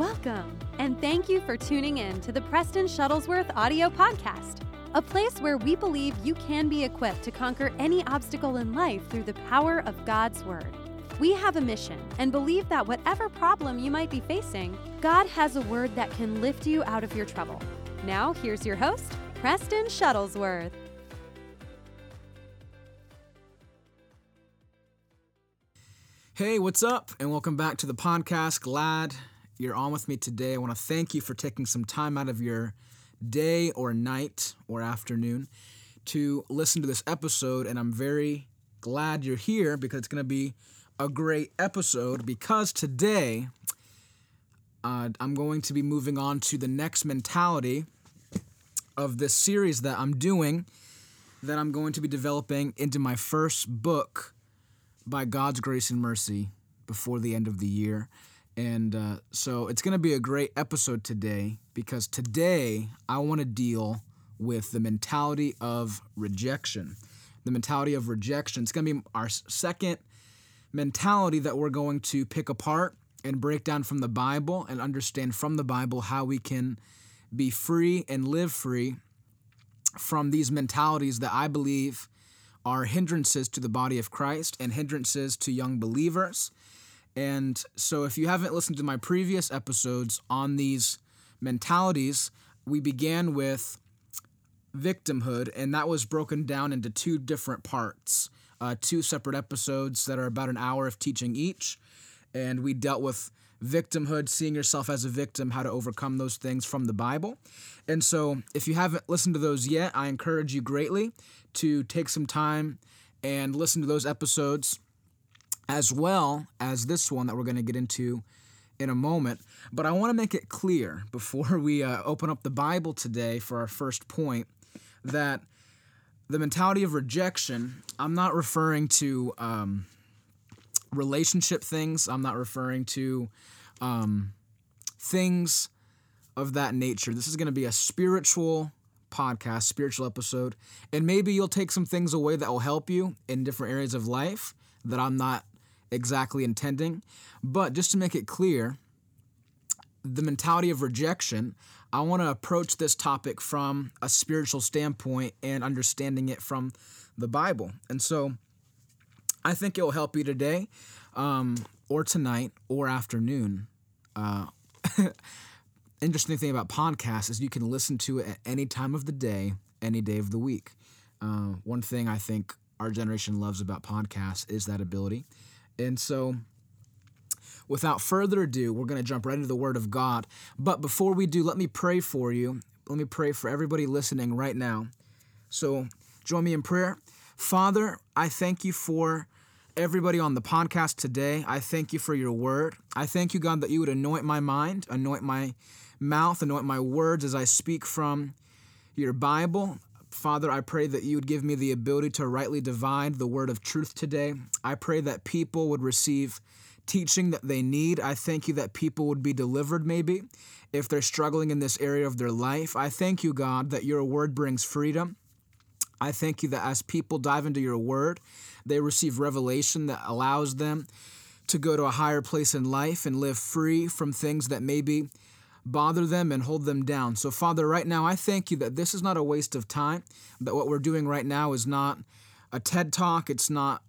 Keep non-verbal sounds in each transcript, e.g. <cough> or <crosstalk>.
Welcome, and thank you for tuning in to the Preston Shuttlesworth audio podcast, a place where we believe you can be equipped to conquer any obstacle in life through the power of God's Word. We have a mission and believe that whatever problem you might be facing, God has a word that can lift you out of your trouble. Now, here's your host, Preston Shuttlesworth. Hey, what's up? And welcome back to the podcast. Glad you're on with me today. I want to thank you for taking some time out of your day or night or afternoon to listen to this episode. And I'm very glad you're here because it's going to be a great episode because today uh, I'm going to be moving on to the next mentality of this series that I'm doing that I'm going to be developing into my first book by God's grace and mercy before the end of the year. And uh, so it's going to be a great episode today because today I want to deal with the mentality of rejection. The mentality of rejection. It's going to be our second mentality that we're going to pick apart and break down from the Bible and understand from the Bible how we can be free and live free from these mentalities that I believe are hindrances to the body of Christ and hindrances to young believers. And so, if you haven't listened to my previous episodes on these mentalities, we began with victimhood, and that was broken down into two different parts, uh, two separate episodes that are about an hour of teaching each. And we dealt with victimhood, seeing yourself as a victim, how to overcome those things from the Bible. And so, if you haven't listened to those yet, I encourage you greatly to take some time and listen to those episodes as well as this one that we're going to get into in a moment. But I want to make it clear <laughs> before we uh, open up the Bible today for our first point that the mentality of rejection, I'm not referring to um, relationship things, I'm not referring to um, things of that nature. This is going to be a spiritual podcast, spiritual episode, and maybe you'll take some things away that will help you in different areas of life that I'm not exactly intending. But just to make it clear, the mentality of rejection, I want to approach this topic from a spiritual standpoint and understanding it from the Bible. And so I think it will help you today, um, or tonight, or afternoon. Uh, <laughs> interesting thing about podcasts is you can listen to it at any time of the day, any day of the week. Uh, one thing I think our generation loves about podcasts is that ability. And so, without further ado, we're going to jump right into the Word of God. But before we do, let me pray for you. Let me pray for everybody listening right now. So, join me in prayer. Father, I thank you for everybody on the podcast today. I thank you for your word. I thank you, God, that you would anoint my mind, anoint my mouth, anoint my words as I speak from your Bible. Father, I pray that you would give me the ability to rightly divide the word of truth today. I pray that people would receive teaching that they need. I thank you that people would be delivered, maybe, if they're struggling in this area of their life. I thank you, God, that your word brings freedom. I thank you that as people dive into your word, they receive revelation that allows them to go to a higher place in life and live free from things that maybe bother them and hold them down. So, Father, right now, I thank you that this is not a waste of time, that what we're doing right now is not a TED talk, it's not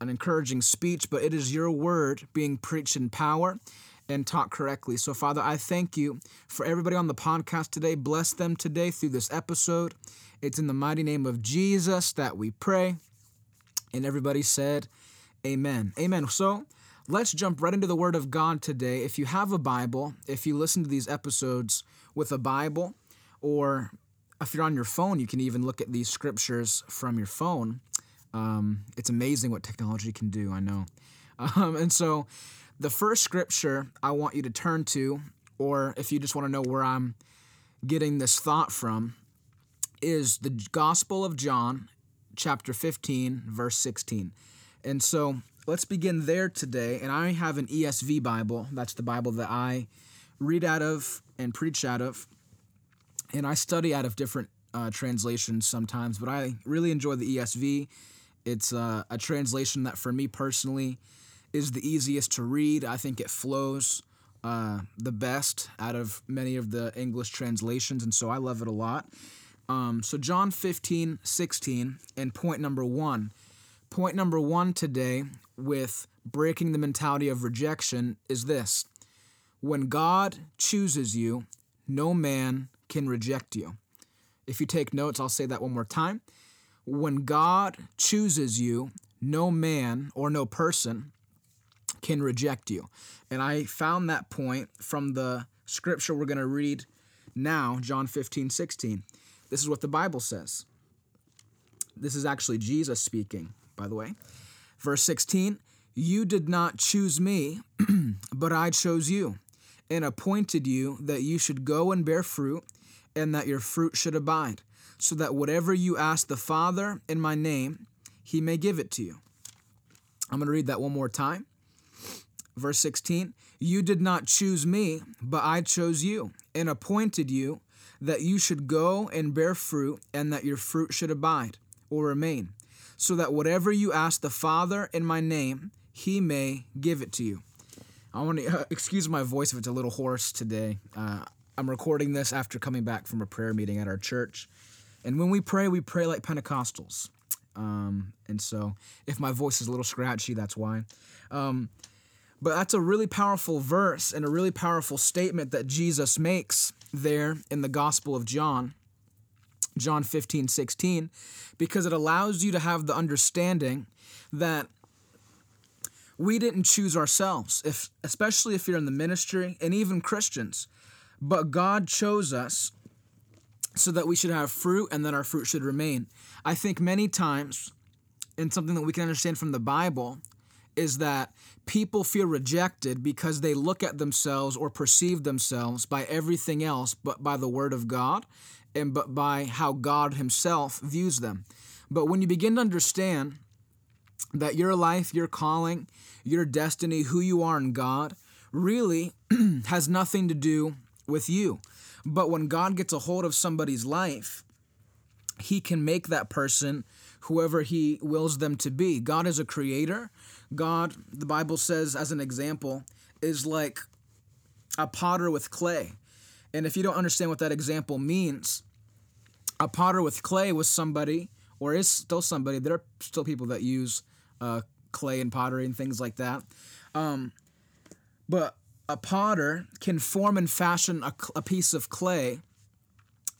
an encouraging speech, but it is your word being preached in power and taught correctly. So, Father, I thank you for everybody on the podcast today. Bless them today through this episode. It's in the mighty name of Jesus that we pray. And everybody said, Amen. Amen. So, Let's jump right into the Word of God today. If you have a Bible, if you listen to these episodes with a Bible, or if you're on your phone, you can even look at these scriptures from your phone. Um, it's amazing what technology can do, I know. Um, and so, the first scripture I want you to turn to, or if you just want to know where I'm getting this thought from, is the Gospel of John, chapter 15, verse 16. And so, let's begin there today. And I have an ESV Bible. That's the Bible that I read out of and preach out of. And I study out of different uh, translations sometimes, but I really enjoy the ESV. It's uh, a translation that, for me personally, is the easiest to read. I think it flows uh, the best out of many of the English translations, and so I love it a lot. Um, so, John 15, 16, and point number one. Point number one today with breaking the mentality of rejection is this when God chooses you, no man can reject you. If you take notes, I'll say that one more time. When God chooses you, no man or no person can reject you. And I found that point from the scripture we're going to read now, John 15, 16. This is what the Bible says. This is actually Jesus speaking, by the way. Verse 16 You did not choose me, <clears throat> but I chose you and appointed you that you should go and bear fruit, and that your fruit should abide, so that whatever you ask the Father in my name, he may give it to you. I'm going to read that one more time. Verse 16 You did not choose me, but I chose you, and appointed you that you should go and bear fruit, and that your fruit should abide or remain, so that whatever you ask the Father in my name, he may give it to you. I want to uh, excuse my voice if it's a little hoarse today. Uh, I'm recording this after coming back from a prayer meeting at our church. And when we pray, we pray like Pentecostals. Um, and so if my voice is a little scratchy, that's why. Um, but that's a really powerful verse and a really powerful statement that Jesus makes there in the Gospel of John, John 15, 16, because it allows you to have the understanding that we didn't choose ourselves, if especially if you're in the ministry and even Christians. But God chose us so that we should have fruit and that our fruit should remain. I think many times, and something that we can understand from the Bible, is that people feel rejected because they look at themselves or perceive themselves by everything else but by the Word of God and but by how God Himself views them. But when you begin to understand that your life, your calling, your destiny, who you are in God, really <clears throat> has nothing to do with you. But when God gets a hold of somebody's life, He can make that person whoever He wills them to be. God is a creator. God, the Bible says, as an example, is like a potter with clay. And if you don't understand what that example means, a potter with clay was somebody, or is still somebody, there are still people that use uh, clay and pottery and things like that. Um, but a potter can form and fashion a, a piece of clay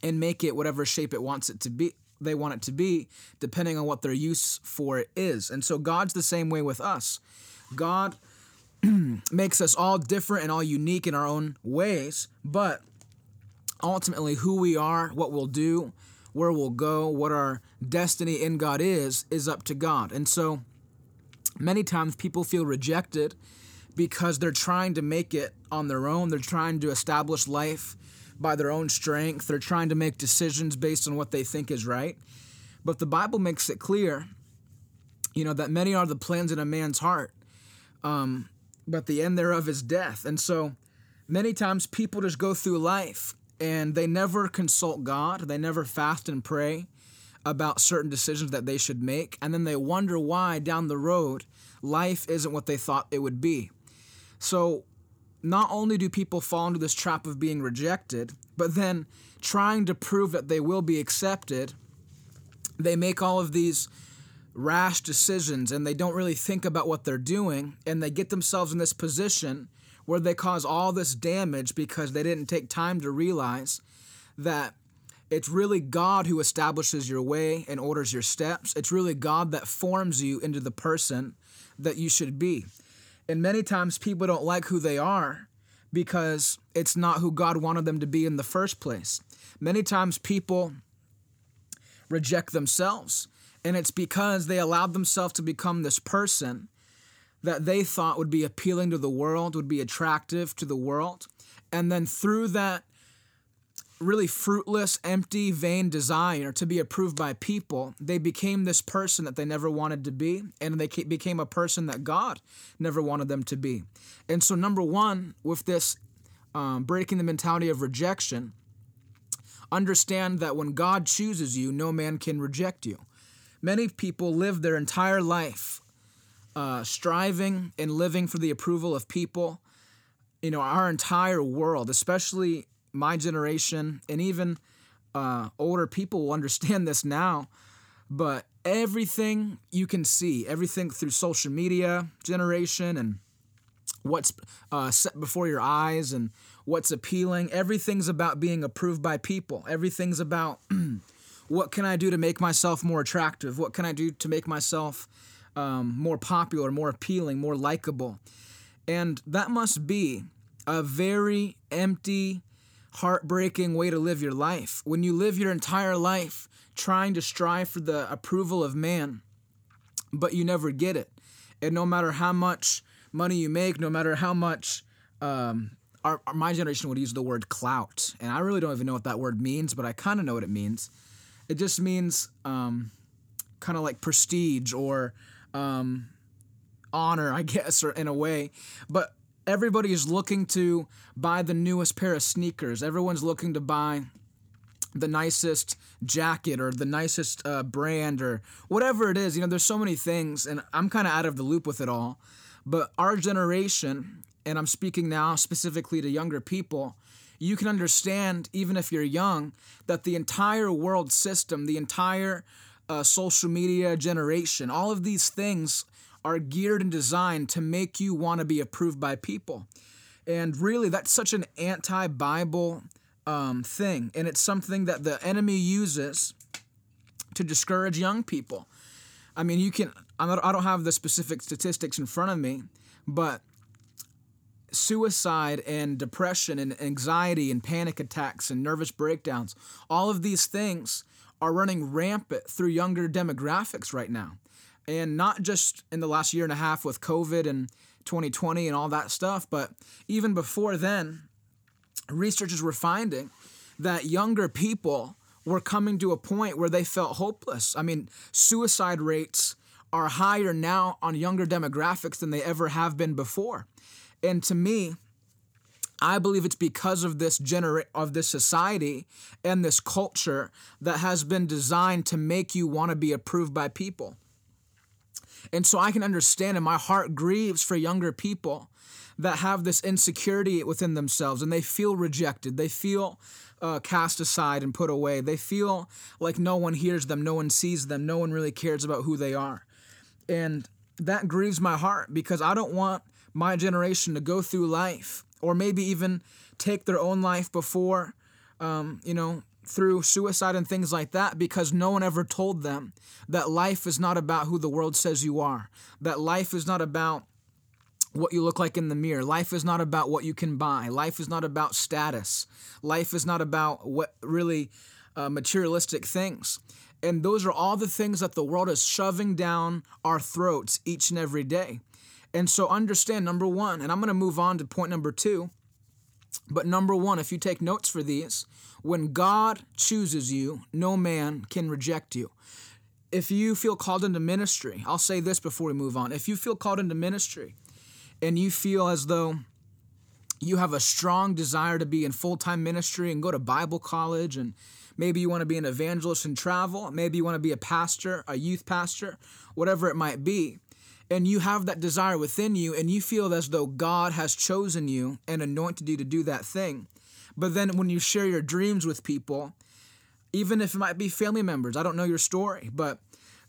and make it whatever shape it wants it to be they want it to be depending on what their use for it is. And so god's the same way with us. God <clears throat> makes us all different and all unique in our own ways but ultimately who we are what we'll do where we'll go what our destiny in god is is up to god and so many times people feel rejected because they're trying to make it on their own. They're trying to establish life by their own strength. They're trying to make decisions based on what they think is right. But the Bible makes it clear, you know, that many are the plans in a man's heart, um, but the end thereof is death. And so many times people just go through life and they never consult God, they never fast and pray about certain decisions that they should make, and then they wonder why down the road life isn't what they thought it would be. So, not only do people fall into this trap of being rejected, but then trying to prove that they will be accepted, they make all of these rash decisions and they don't really think about what they're doing, and they get themselves in this position where they cause all this damage because they didn't take time to realize that it's really God who establishes your way and orders your steps. It's really God that forms you into the person that you should be. And many times people don't like who they are because it's not who God wanted them to be in the first place. Many times people reject themselves, and it's because they allowed themselves to become this person that they thought would be appealing to the world, would be attractive to the world. And then through that really fruitless, empty, vain desire to be approved by people, they became this person that they never wanted to be, and they became a person that God never wanted them to be. And so, number one, with this um, breaking the mentality of rejection, understand that when God chooses you, no man can reject you. Many people live their entire life uh, striving and living for the approval of people you know, our entire world, especially my generation and even uh, older people will <laughs> understand this now, but everything you can see, everything through social media generation and what's uh, set before your eyes and what's appealing, everything's about being approved by people. Everything's about <clears throat> what can I do to make myself more attractive? What can I do to make myself um, more popular, more appealing, more likable? And that must be a very empty, heartbreaking way to live your life. When you live your entire life trying to strive for the approval of man, but you never get it. And no matter how much money you make, no matter how much, um, our, my generation would use the word clout. And I really don't even know what that word means, but I kind of know what it means. It just means um, kind of like prestige or um, honor, I <laughs> guess, or in a way. But everybody is looking to buy the newest pair of sneakers. Everyone's looking to buy the nicest jacket or the nicest uh, brand or whatever it is. You know, there's so many things, and I'm kind of out of the loop with it all. But our generation, and I'm speaking now specifically to younger people, you can understand, even if you're young, that the entire world system, the entire uh, social media generation, all of these things are geared and designed to make you want to be approved by people. And really, that's such an anti Bible um, thing. And it's something that the enemy uses to discourage young people. I mean, you can, I don't have the specific statistics in front of me, but suicide and depression and anxiety and panic attacks and nervous breakdowns, all of these things are running rampant through younger demographics right now and not just in the last year and a half with COVID and 2020 and all that stuff, but even before then, researchers were finding that younger people were coming to a point where they felt hopeless. I mean, suicide rates are higher now on younger demographics than they ever have been before. And to me, I believe it's because of this genera- of this society and this culture that has been designed to make you want to be approved by people. And so I can understand, and my heart grieves for younger people that have this insecurity within themselves and they feel rejected. They feel uh, cast aside and put away. They feel like no one hears them, no one sees them, no one really cares about who they are. And that grieves my heart because I don't want my generation to go through life or maybe even take their own life before, um, you know, through suicide and things like that because no one ever told them that life is not about who the world says you are, that life is not about what you look like in the mirror. Life is not about what you can buy. Life is not about status. Life is not about what really uh, materialistic things. And those are all the things that the world is shoving down our throats each and every day. And so understand number one, and I'm going to move on to point number two. But number one, if you take notes for these, when God chooses you, no man can reject you. If you feel called into ministry, I'll say this before we move on. If you feel called into ministry and you feel as though you have a strong desire to be in full time ministry and go to Bible college, and maybe you want to be an evangelist and travel, maybe you want to be a pastor, a youth pastor, whatever it might be, and you have that desire within you, and you feel as though God has chosen you and anointed you to do that thing, but then when you share your dreams with people, even if it might be family members, I don't know your story, but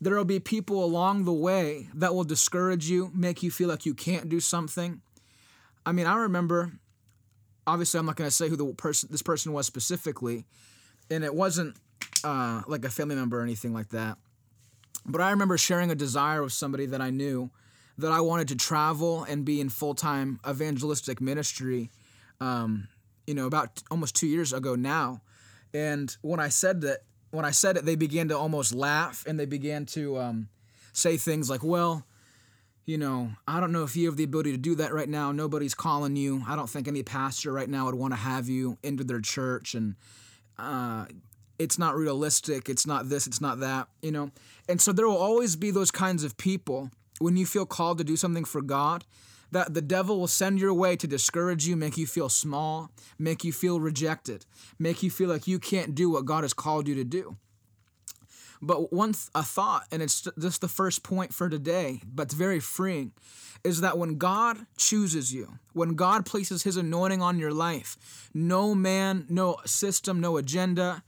there will be people along the way that will discourage you, make you feel like you can't do something. I mean, I remember obviously I'm not going to say who the person this person was specifically, and it wasn't uh, like a family member or anything like that. But I remember sharing a desire with somebody that I knew that I wanted to travel and be in full time evangelistic ministry um, you know, about almost two years ago now. And when I said that, when I said it, they began to almost laugh and they began to um, say things like, well, you know, I don't know if you have the ability to do that right now. Nobody's calling you. I don't think any pastor right now would want to have you into their church. And uh, it's not realistic. It's not this, it's not that, you know. And so there will always be those kinds of people when you feel called to do something for God that the devil will send your way to discourage you, make you feel small, make you feel rejected, make you feel like you can't do what God has called you to do. But one th- a thought, and it's just the first point for today, but it's very freeing, is that when God chooses you, when God places His anointing on your life, no man, no system, no agenda,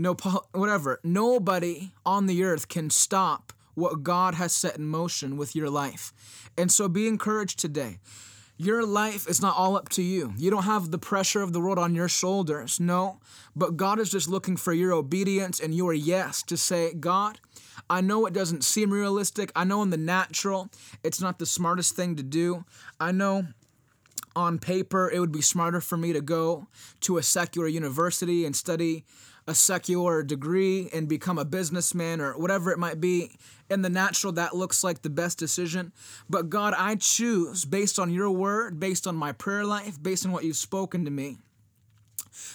no po- whatever, nobody on the earth can stop what God has set in motion with your life. And so be encouraged today. Your life is not all up to you. You don't have the pressure of the world on your shoulders. No. But God is just looking for your obedience and your yes to say, God, I know it doesn't seem realistic. I know in the natural, it's not the smartest thing to do. I know on paper, it would be smarter for me to go to a secular university and study a secular degree and become a businessman or whatever it might be. In the natural, that looks like the best decision. But God, I choose based on your word, based on my prayer life, based on what you've spoken to me,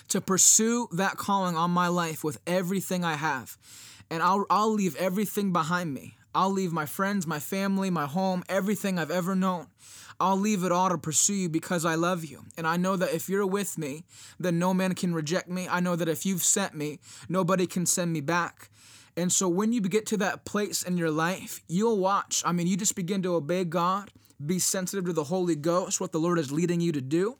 to pursue that calling on my life with everything I have. And I'll, I'll leave everything behind me. I'll leave my friends, my family, my home, everything I've ever known. I'll leave it all to pursue you because I love you. And I know that if you're with me, then no man can reject me. I know that if you've sent me, nobody can send me back. And so when you get to that place in your life, you'll watch. I mean, you just begin to obey God, be sensitive to the Holy Ghost, what the Lord is leading you to do.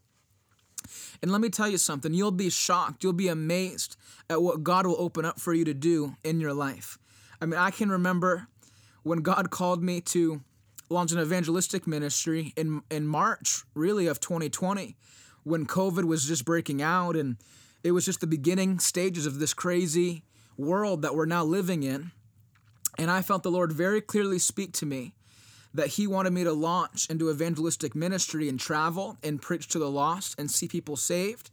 And let me tell you something, you'll be shocked, you'll be amazed at what God will open up for you to do in your life. I mean, I can remember when God called me to launch an evangelistic ministry in in March, really of 2020, when COVID was just breaking out and it was just the beginning stages of this crazy world that we're now living in. And I felt the Lord very clearly speak to me that He wanted me to launch into evangelistic ministry and travel and preach to the lost and see people saved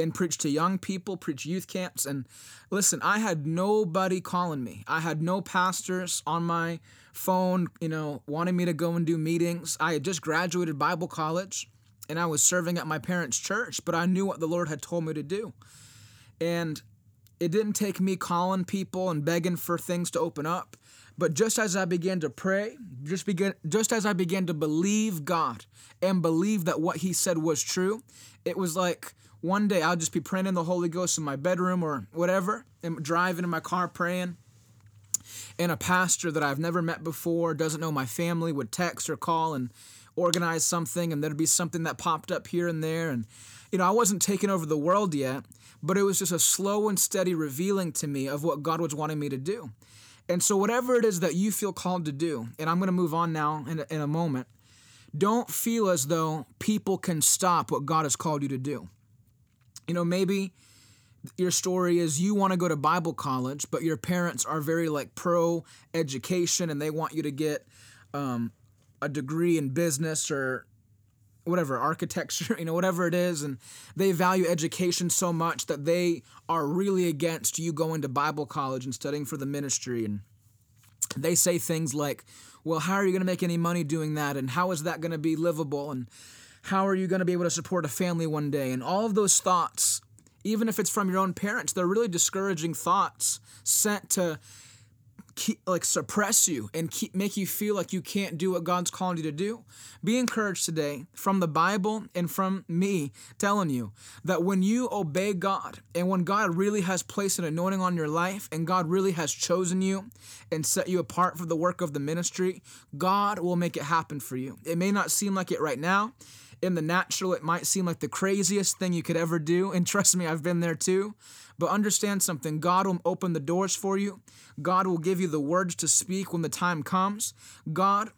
and preach to young people, preach youth camps. And listen, I had nobody calling me. I had no pastors on my phone, you know, wanting me to go and do meetings. I had just graduated Bible college and I was serving at my parents' church, but I knew what the Lord had told me to do. And it didn't take me calling people and begging for things to open up. But just as I began to pray, just began just as I began to believe God and believe that what he said was true, it was like one day I'll just be praying in the Holy Ghost in my bedroom or whatever, and driving in my car praying. And a pastor that I've never met before, doesn't know my family, would text or call and organize something, and there'd be something that popped up here and there. And, you know, I wasn't taking over the world yet, but it was just a slow and steady revealing to me of what God was wanting me to do. And so, whatever it is that you feel called to do, and I'm going to move on now in a, in a moment, don't feel as though people can stop what God has called you to do. You know, maybe your story is you want to go to Bible college, but your parents are very like pro education and they want you to get um, a degree in business or whatever architecture <laughs> you know whatever it is and they value education so much that they are really against you going to bible college and studying for the ministry and they say things like well how are you going to make any money doing that and how is that going to be livable? And how are you going to be able to support a family one day and all of those thoughts even if it's from your own parents they're really discouraging thoughts sent to keep, like suppress you and keep make you feel like you can't do what God's calling you to do. Be encouraged today from the Bible and from me telling you that when you obey God and when God really has placed an anointing on your life and God really has chosen you and set you apart for the work of the ministry, God will make it happen for you. It may not seem like it right now in the natural, it might seem like the craziest thing you could ever do. <laughs> And trust me, I've been there too. But understand something God will open the doors for you, God will give you the words to speak when the time comes. God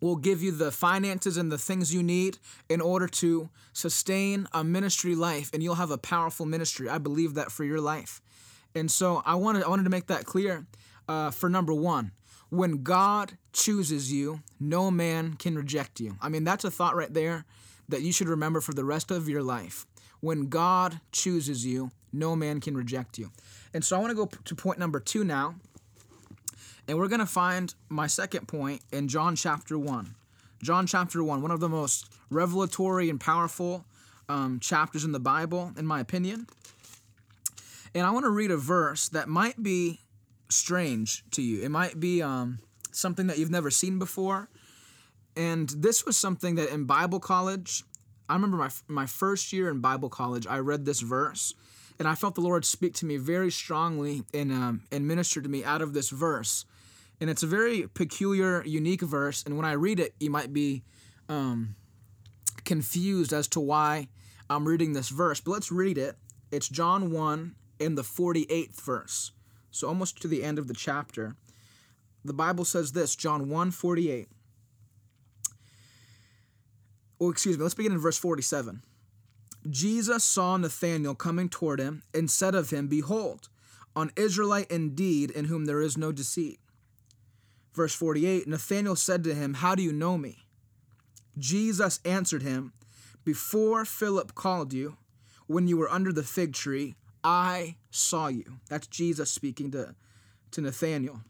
will give you the finances and the things you need in order to sustain a ministry life, and you'll have a powerful ministry. I believe that for your life. And so I wanted, I wanted to make that clear uh, for number one. When God chooses you, no man can reject you. I mean, that's a thought right there that you should remember for the rest of your life. When God chooses you, no man can reject you. And so I want to go to point number two now. And we're going to find my second point in John chapter 1. John chapter 1, one of the most revelatory and powerful um, chapters in the Bible, in my opinion. And I want to read a verse that might be strange to you. It might be um, something that you've never seen before. And this was something that in Bible college, I remember my, my first year in Bible college, I read this verse And I felt the Lord speak to me very strongly and, um, and minister to me out of this verse. And it's a very peculiar, unique verse. And when I read it, you might be um, confused as to why I'm reading this verse. But let's read it. It's John 1 in the 48th verse. So almost to the end of the chapter. The Bible says this, John 1 48. Oh, excuse me, let's begin in verse 47. Jesus saw Nathanael coming toward him and said of him, Behold, an Israelite indeed, in whom there is no deceit. Verse 48 Nathanael said to him, How do you know me? Jesus answered him, Before Philip called you, when you were under the fig tree, I saw you. That's Jesus speaking to, to Nathanael.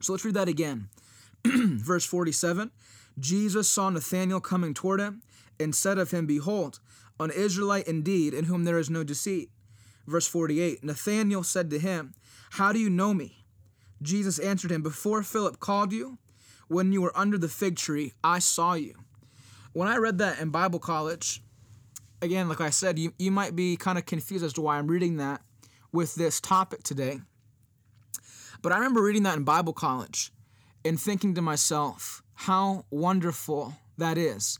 So let's read that again. <clears throat> Verse 47 Jesus saw Nathanael coming toward him and said of him, Behold, an Israelite indeed, in whom there is no deceit. Verse 48 Nathanael said to him, How do you know me? Jesus answered him, Before Philip called you, when you were under the fig tree, I saw you. When I read that in Bible college, again, like I said, you, you might be kind of confused as to why I'm reading that with this topic today. But I remember reading that in Bible college and thinking to myself, how wonderful that is.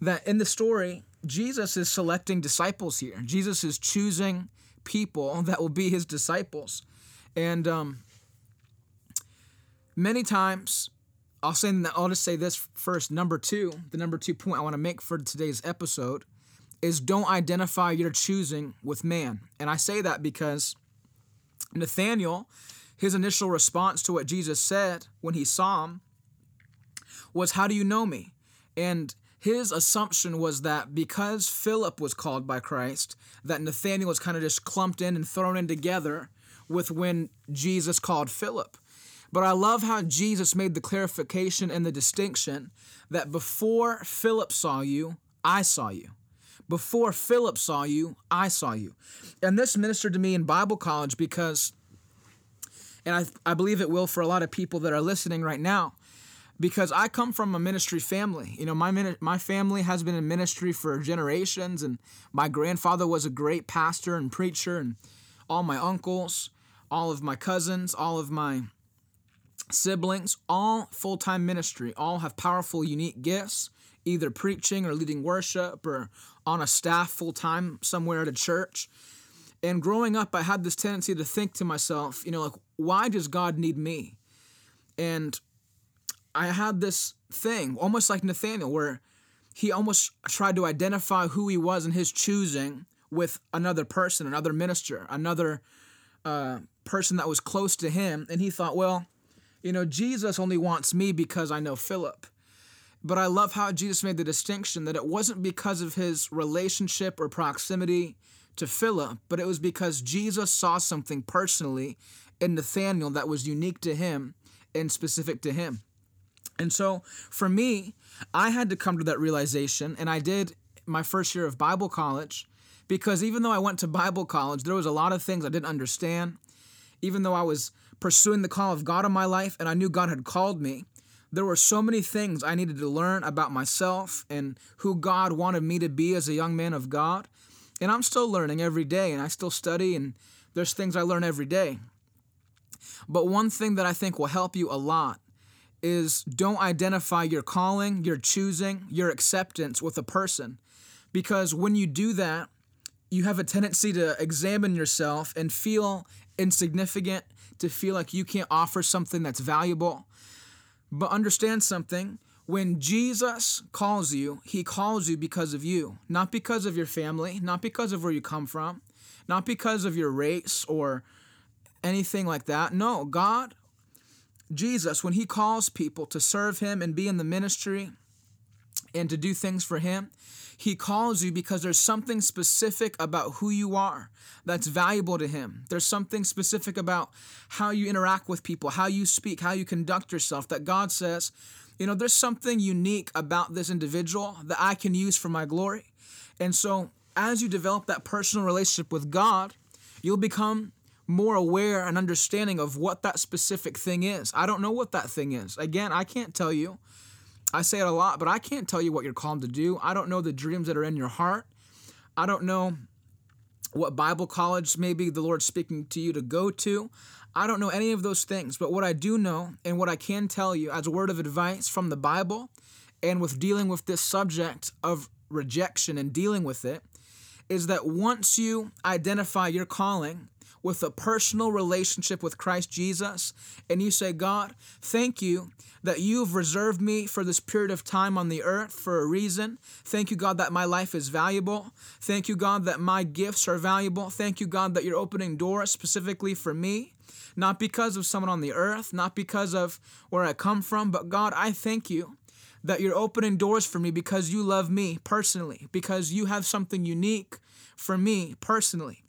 That in the story, Jesus is selecting disciples here. Jesus is choosing people that will be his disciples. And um, many times, I'll say I'll just say this first. Number two, the number two point I want to make for today's episode is don't identify your choosing with man. And I say that because Nathaniel, his initial response to what Jesus said when he saw him was, How do you know me? And his assumption was that because Philip was called by Christ, that Nathaniel was kind of just clumped in and thrown in together with when Jesus called Philip. But I love how Jesus made the clarification and the distinction that before Philip saw you, I saw you. Before Philip saw you, I saw you. And this ministered to me in Bible college because, and I, I believe it will for a lot of people that are listening right now, because I come from a ministry family. You know, my my family has been in ministry for generations, and my grandfather was a great pastor and preacher, and all my uncles, all of my cousins, all of my siblings, all full time ministry, all have powerful, unique gifts, either preaching or leading worship or on a staff full time somewhere at a church. And growing up, I had this tendency to think to myself, you know, like, why does God need me? And I had this thing, almost like Nathaniel, where he almost tried to identify who he was in his choosing with another person, another minister, another uh, person that was close to him. And he thought, well, you know, Jesus only wants me because I know Philip. But I love how Jesus made the distinction that it wasn't because of his relationship or proximity to Philip, but it was because Jesus saw something personally in Nathaniel that was unique to him and specific to him. And so for me, I had to come to that realization, and I did my first year of Bible college because even though I went to Bible college, there was a lot of things I didn't understand. Even though I was pursuing the call of God in my life and I knew God had called me, there were so many things I needed to learn about myself and who God wanted me to be as a young man of God. And I'm still learning every day and I still study and there's things I learn every day. But one thing that I think will help you a lot is don't identify your calling, your choosing, your acceptance with a person. Because when you do that, you have a tendency to examine yourself and feel insignificant, to feel like you can't offer something that's valuable. But understand something when Jesus calls you, he calls you because of you, not because of your family, not because of where you come from, not because of your race or anything like that. No, God, Jesus, when he calls people to serve him and be in the ministry and to do things for him, he calls you because there's something specific about who you are that's valuable to Him. There's something specific about how you interact with people, how you speak, how you conduct yourself that God says, you know, there's something unique about this individual that I can use for my glory. And so, as you develop that personal relationship with God, you'll become more aware and understanding of what that specific thing is. I don't know what that thing is. Again, I can't tell you. I say it a lot, but I can't tell you what you're called to do. I don't know the dreams that are in your heart. I don't know what Bible college maybe the Lord's speaking to you to go to. I don't know any of those things, but what I do know and what I can tell you as a word of advice from the Bible and with dealing with this subject of rejection and dealing with it is that once you identify your calling with a personal relationship with Christ Jesus and you say, God, thank you that you've reserved me for this period of time on the earth for a reason. Thank you, God, that my life is valuable. Thank you, God, that my gifts are valuable. Thank you, God, that you're opening doors specifically for me not because of someone on the earth, not because of where I come from, but God, I thank you that you're opening doors for me because you love me personally, because you have something unique for me personally.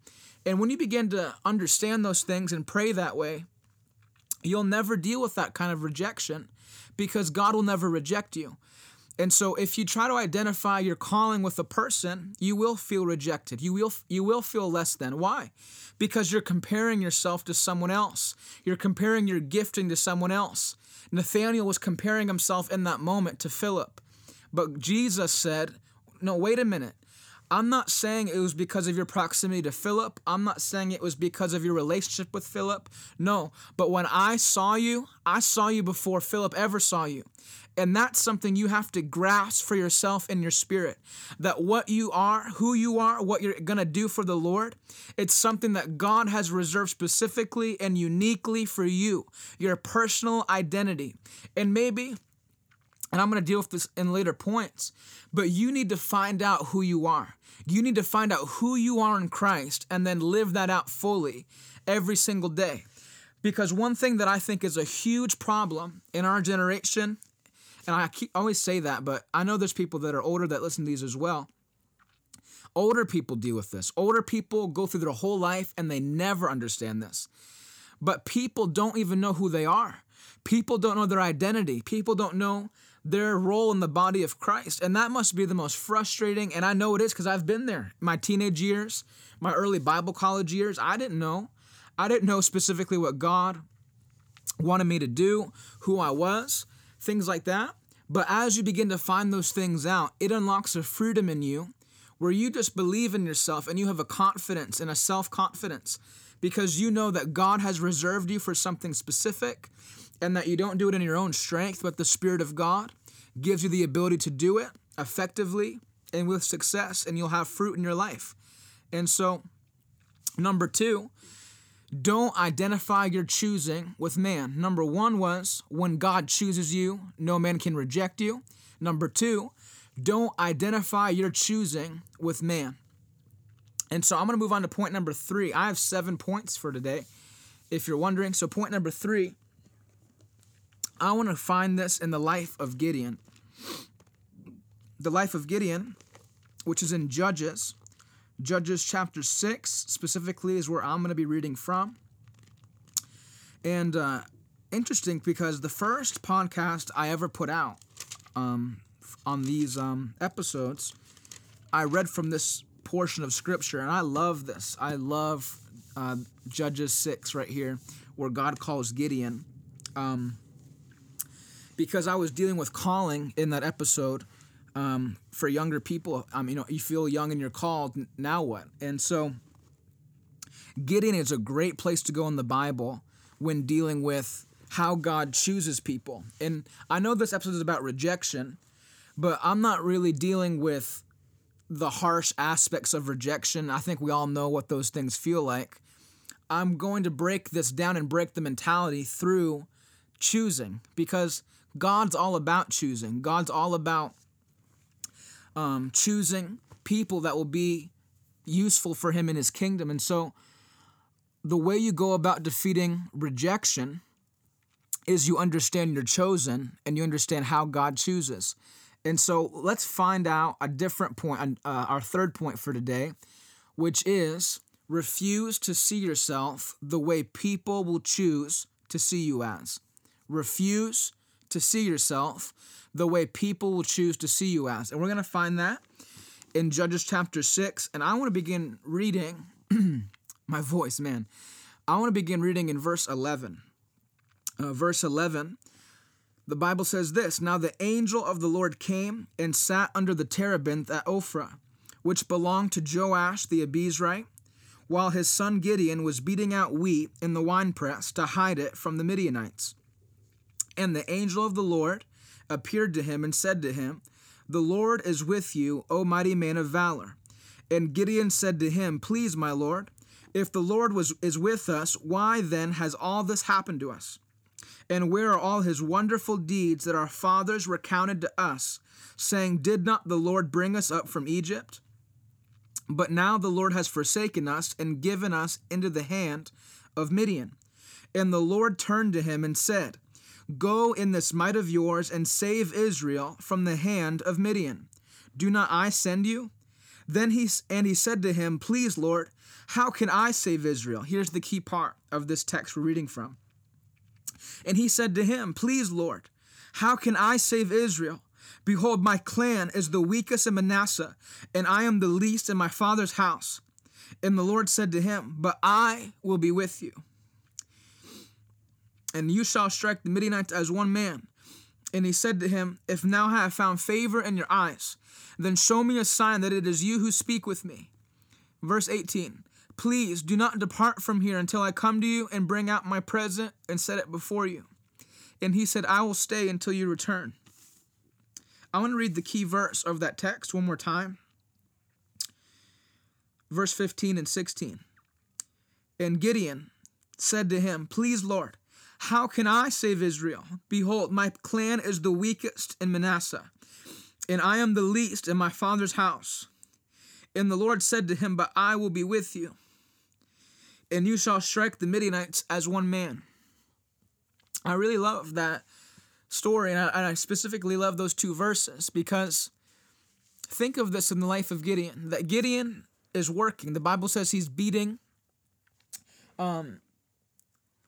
And when you begin to understand those things and pray that way, you'll never deal with that kind of rejection because God will never reject you. And so if you try to identify your calling with a person, you will feel rejected. You will you will feel less than. Why? Because you're comparing yourself to someone else. You're comparing your gifting to someone else. Nathaniel was comparing himself in that moment to Philip. But Jesus said, "No, wait a minute. I'm not saying it was because of your proximity to Philip. I'm not saying it was because of your relationship with Philip. No, but when I saw you, I saw you before Philip ever saw you. And that's something you have to grasp for yourself in your spirit. That what you are, who you are, what you're going to do for the Lord, it's something that God has reserved specifically and uniquely for you, your personal identity. And maybe, and I'm going to deal with this in later points, but you need to find out who you are. You need to find out who you are in Christ and then live that out fully every single day. Because one thing that I think is a huge problem in our generation and I keep, always say that, but I know there's people that are older that listen to these as well. Older people deal with this. Older people go through their whole life and they never understand this. But people don't even know who they are. People don't know their identity. People don't know their role in the body of Christ. And that must be the most frustrating. And I know it is because I've been there. My teenage years, my early Bible college years, I didn't know. I didn't know specifically what God wanted me to do, who I was, things like that. But as you begin to find those things out, it unlocks a freedom in you where you just believe in yourself and you have a confidence and a self confidence because you know that God has reserved you for something specific and that you don't do it in your own strength, but the Spirit of God gives you the ability to do it effectively and with success, and you'll have fruit in your life. And so, number two, don't identify your choosing with man. Number one was when God chooses you, no man can reject you. Number two, don't identify your choosing with man. And so I'm going to move on to point number three. I have seven points for today, if you're wondering. So, point number three, I want to find this in the life of Gideon. The life of Gideon, which is in Judges. Judges chapter 6 specifically is where I'm going to be reading from. And uh, interesting because the first podcast I ever put out um, on these um, episodes, I read from this portion of scripture, and I love this. I love uh, Judges 6 right here, where God calls Gideon. Um, because I was dealing with calling in that episode um, for younger people. Um, you know, you feel young and you're called. Now what? And so, Gideon is a great place to go in the Bible when dealing with how God chooses people. And I know this episode is about rejection, but I'm not really dealing with the harsh aspects of rejection. I think we all know what those things feel like. I'm going to break this down and break the mentality through choosing because God's all about choosing. God's all about um, choosing people that will be useful for him in his kingdom. And so the way you go about defeating rejection is you understand you're chosen and you understand how God chooses. And so let's find out a different point, uh, our third point for today, which is refuse to see yourself the way people will choose to see you as. Refuse to see yourself the way people will choose to see you as. And we're going to find that in Judges chapter 6. And I want to begin reading <clears throat> my voice, man. I want to begin reading in verse 11. Uh, verse 11, the Bible says this Now the angel of the Lord came and sat under the terebinth at Ophrah, which belonged to Joash the Abiezrite, while his son Gideon was beating out wheat in the winepress to hide it from the Midianites. And the angel of the Lord appeared to him and said to him, The Lord is with you, O mighty man of valor. And Gideon said to him, Please, my Lord, if the Lord was, is with us, why then has all this happened to us? And where are all his wonderful deeds that our fathers recounted to us, saying, Did not the Lord bring us up from Egypt? But now the Lord has forsaken us and given us into the hand of Midian. And the Lord turned to him and said, Go in this might of yours and save Israel from the hand of Midian. Do not I send you? Then he and he said to him, Please, Lord, how can I save Israel? Here's the key part of this text we're reading from. And he said to him, Please, Lord, how can I save Israel? Behold, my clan is the weakest in Manasseh, and I am the least in my father's house. And the Lord said to him, But I will be with you. And you shall strike the Midianites as one man. And he said to him, If now I have found favor in your eyes, then show me a sign that it is you who speak with me. Verse 18 Please do not depart from here until I come to you and bring out my present and set it before you. And he said, I will stay until you return. I want to read the key verse of that text one more time. Verse 15 and 16. And Gideon said to him, Please, Lord, how can I save Israel? Behold, my clan is the weakest in Manasseh, and I am the least in my father's house. And the Lord said to him, But I will be with you, and you shall strike the Midianites as one man. I really love that story, and I, and I specifically love those two verses because think of this in the life of Gideon that Gideon is working. The Bible says he's beating um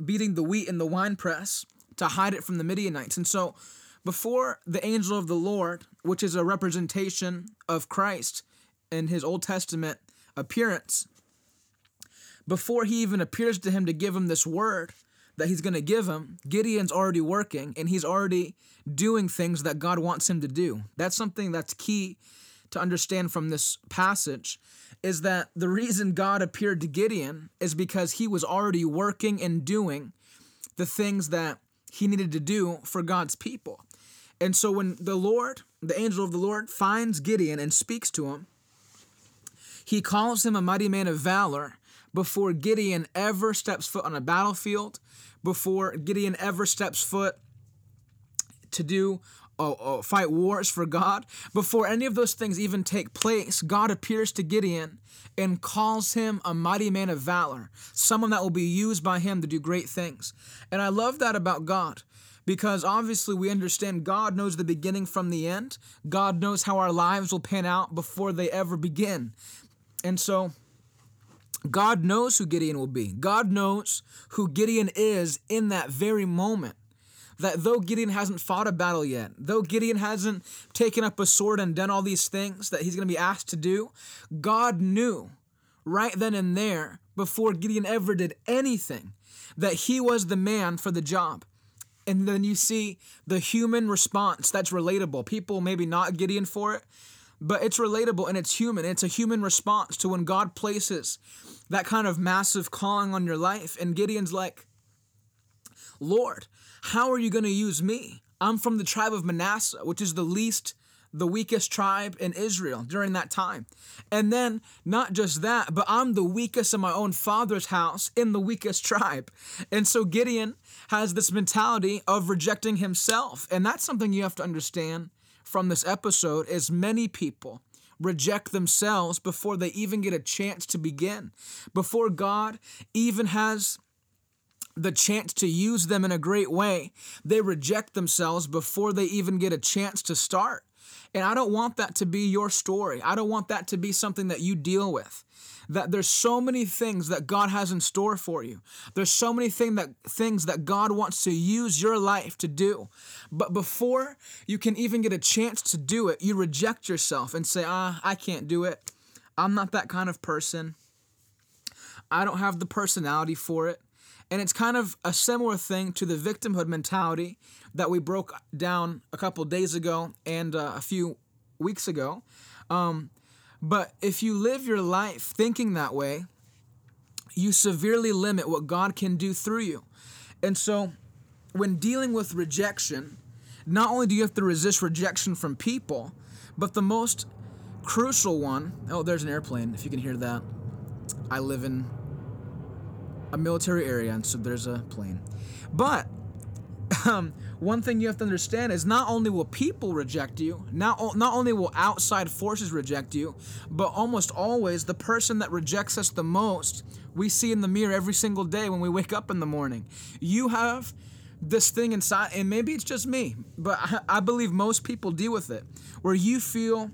beating the wheat in the wine press to hide it from the Midianites. And so before the angel of the Lord, which is a representation of Christ in his Old Testament appearance, before he even appears to him to give him this word, that he's going to give him, Gideon's already working and he's already doing things that God wants him to do. That's something that's key to understand from this passage is that the reason God appeared to Gideon is because he was already working and doing the things that he needed to do for God's people. And so when the Lord, the angel of the Lord, finds Gideon and speaks to him, he calls him a mighty man of valor before Gideon ever steps foot on a battlefield, before Gideon ever steps foot to do uh, fight wars for God, before any of those things even take place, God appears to Gideon and calls him a mighty man of valor, someone that will be used by him to do great things. And I love that about God because obviously we understand God knows the beginning from the end. God knows how our lives will pan out before they ever begin. And so God knows who Gideon will be. God knows who Gideon is in that very moment. That though Gideon hasn't fought a battle yet, though Gideon hasn't taken up a sword and done all these things that he's going to be asked to do, God knew right then and there, before Gideon ever did anything, that he was the man for the job. And then you see the human response that's relatable. People maybe not Gideon for it, but it's relatable and it's human. It's a human response to when God places that kind of massive calling on your life. And Gideon's like, Lord, how are you going to use me? I'm from the tribe of Manasseh, which is the least, the weakest tribe in Israel during that time. And then, not just that, but I'm the weakest in my own father's house in the weakest tribe. And so Gideon has this mentality of rejecting himself. And that's something you have to understand from this episode is many people reject themselves before they even get a chance to begin, before God even has the chance to use them in a great way. They reject themselves before they even get a chance to start. And I don't want that to be your story. I don't want that to be something that you deal with that there's so many things that God has in store for you. There's so many thing that things that God wants to use your life to do. But before you can even get a chance to do it, you reject yourself and say, "Ah, I can't do it. I'm not that kind of person. I don't have the personality for it." And it's kind of a similar thing to the victimhood mentality that we broke down a couple days ago and uh, a few weeks ago. Um, but if you live your life thinking that way, you severely limit what God can do through you. And so, when dealing with rejection, not only do you have to resist rejection from people, but the most crucial one oh, there's an airplane, if you can hear that. I live in a military area, and so there's a plane. But <laughs> um, one thing you have to understand is not only will people reject you, not, not only will outside forces reject you, but almost always the person that rejects us the most, we see in the mirror every single day when we wake up in the morning. You have this thing inside, and maybe it's just me, but I, I believe most people deal with it, where you feel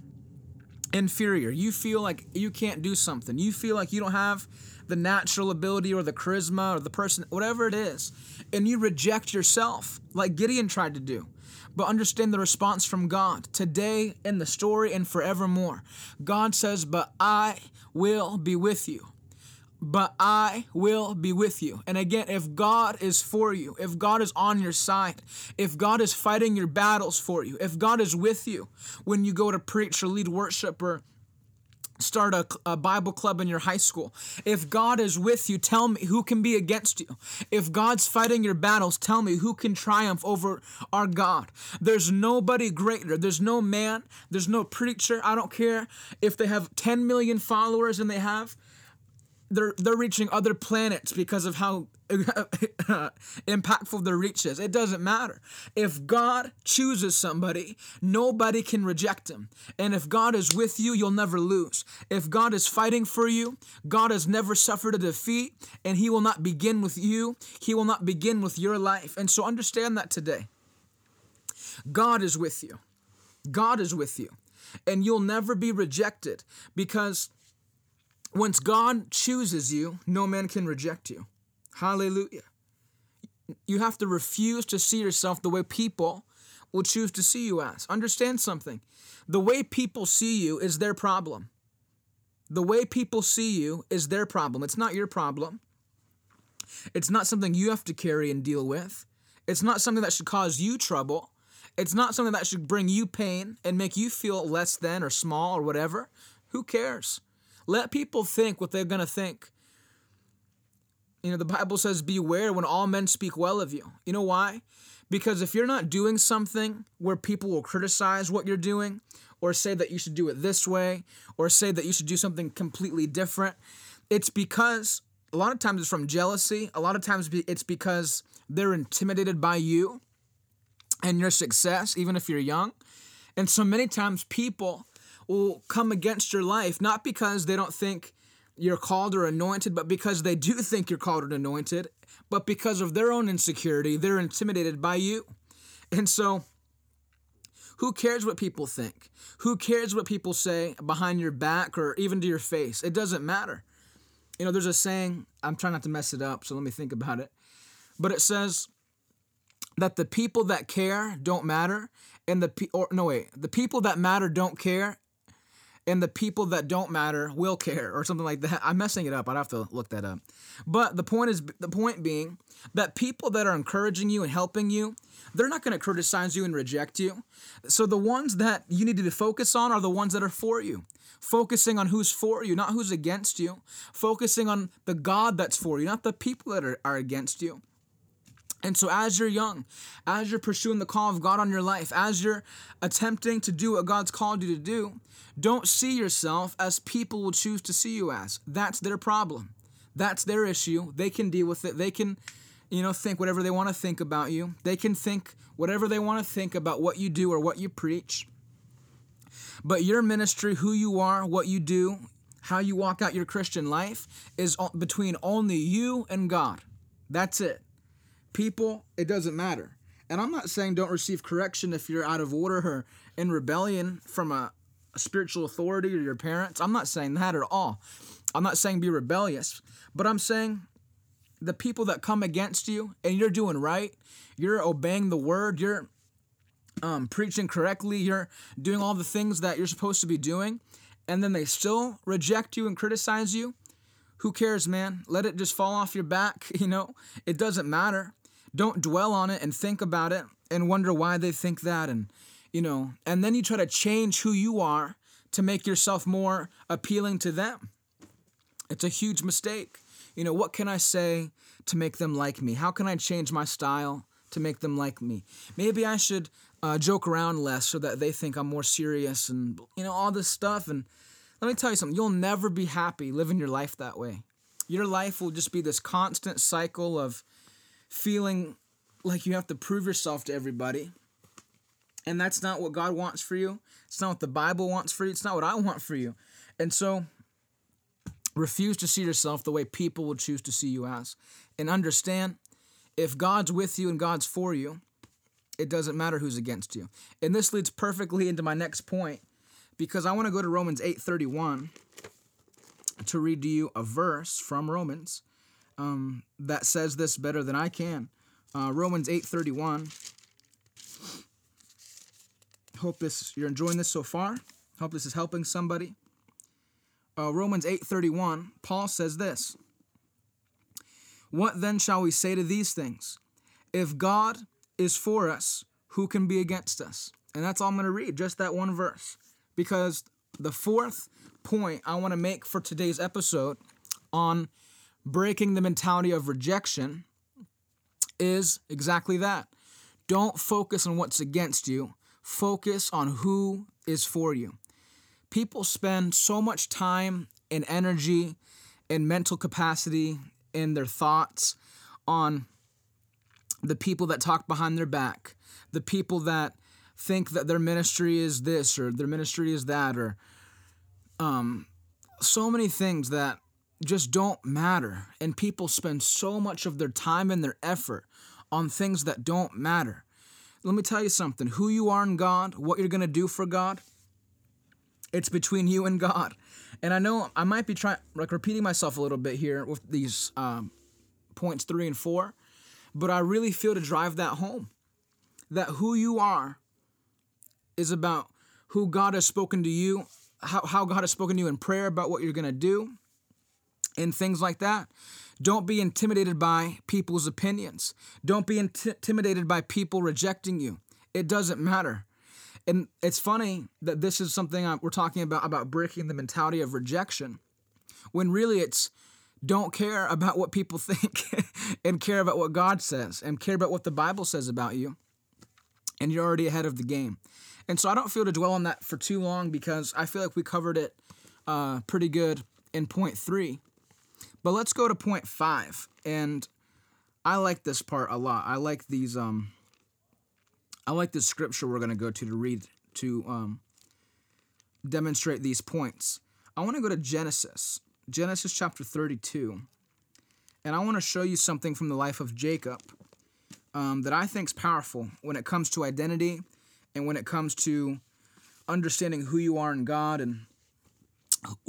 inferior. You feel like you can't do something. You feel like you don't have the natural ability or the charisma or the person, whatever it is, and you reject yourself, like Gideon tried to do. But understand the response from God today in the story and forevermore. God says, But I will be with you but I will be with you. And again, if God is for you, if God is on your side, if God is fighting your battles for you, if God is with you when you go to preach or lead worship or start a, a, Bible club in your high school. If God is with you, tell me who can be against you. If God's fighting your battles, tell me who can triumph over our God. There's nobody greater. There's no man. There's no preacher. I don't care if they have 10 million followers and they have they're they're reaching other planets because of how <laughs> impactful their reach is. It doesn't matter. If God chooses somebody, nobody can reject him. And if God is with you, you'll never lose. If God is fighting for you, God has never suffered a defeat, and he will not begin with you. He will not begin with your life. And so understand that today. God is with you. God is with you. And you'll never be rejected because once God chooses you, no man can reject you. Hallelujah. You have to refuse to see yourself the way people will choose to see you as. Understand something. The way people see you is their problem. The way people see you is their problem. It's not your problem. It's not something you have to carry and deal with. It's not something that should cause you trouble. It's not something that should bring you pain and make you feel less than or small or whatever. Who cares? Let people think what they're going to think. You know, the Bible says, Beware when all men speak well of you. You know why? Because if you're not doing something where people will criticize what you're doing, or say that you should do it this way, or say that you should do something completely different, it's because a lot of times it's from jealousy. A lot of times it's because they're intimidated by you and your success, even if you're young. And so many times people will come against your life, not because they don't think you're called or anointed, but because they do think you're called and anointed, but because of their own insecurity, they're intimidated by you. And so, who cares what people think? Who cares what people say behind your back or even to your face? It doesn't matter. You know, there's a saying, I'm trying not to mess it up, so let me think about it. But it says that the people that care don't matter, and the pe- or no wait, the people that matter don't care, and the people that don't matter will care or something like that. <laughs> I'm messing it up. I'd have to look that up. But the point is the point being that people that are encouraging you and helping you, they're not going to criticize you and reject you. So the ones that you need to focus on are the ones that are for you. Focusing on who's for you, not who's against you. Focusing on the God that's for you, not the people that are, are against you. And so, as you're young, as you're pursuing the call of God on your life, as you're attempting to do what God's called you to do, don't see yourself as people will choose to see you as. That's their problem. That's their issue. They can deal with it. They can, you know, think whatever they want to think about you. They can think whatever they want to think about what you do or what you preach. But your ministry, who you are, what you do, how you walk out your Christian life is between only you and God. That's it. People, it doesn't matter. And I'm not saying don't receive correction if you're out of order or in rebellion from a, a spiritual authority or your parents. I'm not saying that at all. I'm not saying be rebellious, but I'm saying the people that come against you and you're doing right, you're obeying the word, you're um, preaching correctly, you're doing all the things that you're supposed to be doing, and then they still reject you and criticize you. Who cares, man? Let it just fall off your back. <laughs> You know, it doesn't matter. Don't dwell on it and think about it and wonder why they think that and you know, and then you try to change who you are to make yourself more appealing to them. It's a huge mistake. You know, what can I say to make them like me? How can I change my style to make them like me? Maybe I should uh, joke around less so that they think I'm more serious and, you know, all this stuff. And let me tell you something you'll never be happy living your life that way. Your life will just be this constant cycle of feeling like you have to prove yourself to everybody. And that's not what God wants for you. It's not what the Bible wants for you. It's not what I want for you. And so refuse to see yourself the way people will choose to see you as. And understand if God's with you and God's for you, it doesn't matter who's against you. And this leads perfectly into my next point because I want to go to Romans 8:31 to read to you a verse from Romans um, that says this better than I can. Uh, Romans 8:31. Hope this you're enjoying this so far. Hope this is helping somebody. Uh, Romans 8:31, Paul says this. What then shall we say to these things? If God is for us, who can be against us? And that's all I'm going to read, just that one verse. Because the fourth point I want to make for today's episode on breaking the mentality of rejection is exactly that. Don't focus on what's against you, focus on who is for you. People spend so much time and energy and mental capacity in their thoughts on the people that talk behind their back, the people that think that their ministry is this or their ministry is that, or um, so many things that just don't matter. And people spend so much of their time and their effort on things that don't matter. Let me tell you something who you are in God, what you're going to do for God, it's between you and God. And I know I might be trying, like repeating myself a little bit here with these um, points three and four, but I really feel to drive that home that who you are is about who God has spoken to you, how, how God has spoken to you in prayer about what you're going to do, and things like that. Don't be intimidated by people's opinions. Don't be intimidated by people rejecting you. It doesn't matter. And it's funny that this is something we're talking about about breaking the mentality of rejection, when really it's don't care about what people <laughs> think and care about what God says and care about what the Bible says about you, and you're already ahead of the game. And so I don't feel to dwell on that for too long because I feel like we covered it uh, pretty good in point three. But let's go to point five. And I like this part a lot. I like these um I like this scripture we're gonna go to to read to um demonstrate these points. I want to go to Genesis. Genesis chapter 32. And I want to show you something from the life of Jacob um, that I think is powerful when it comes to identity and when it comes to understanding who you are in God and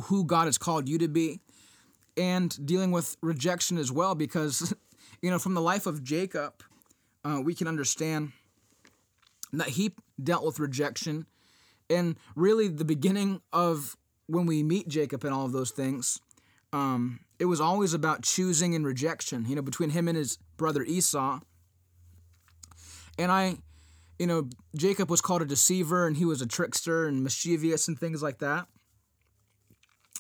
who God has called you to be and dealing with rejection as well because <laughs> you know from the life of jacob uh, we can understand that he dealt with rejection. And really the beginning of when we meet jacob and all of those things um, it was always about choosing and rejection you know between him and his brother esau. And i you know jacob was called a deceiver and he was a trickster and mischievous and things like that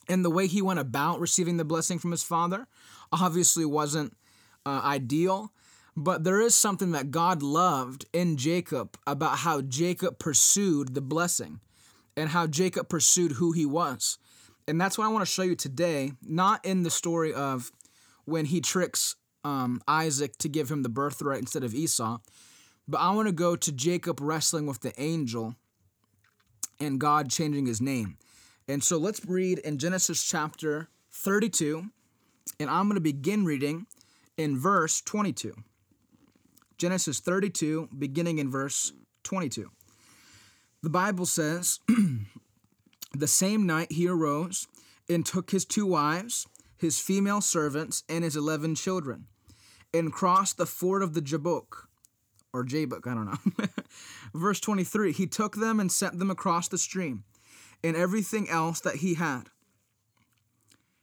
and the way he went about receiving the blessing from his father obviously wasn't uh, ideal. But there is something that God loved in Jacob about how Jacob pursued the blessing and how Jacob pursued who he was. And that's what I want to show you today, not in the story of when he tricks um, Isaac to give him the birthright instead of Esau, but I want to go to Jacob wrestling with the angel and God changing his name. And so let's read in Genesis chapter 32, and I'm going to begin reading in verse 22. Genesis 32, beginning in verse 22. The Bible says, <clears throat> The same night he arose and took his two wives, his female servants, and his eleven children, and crossed the ford of the Jabbok, or Jabbok, I don't know. <laughs> Verse 23 He took them and sent them across the stream and everything else that he had.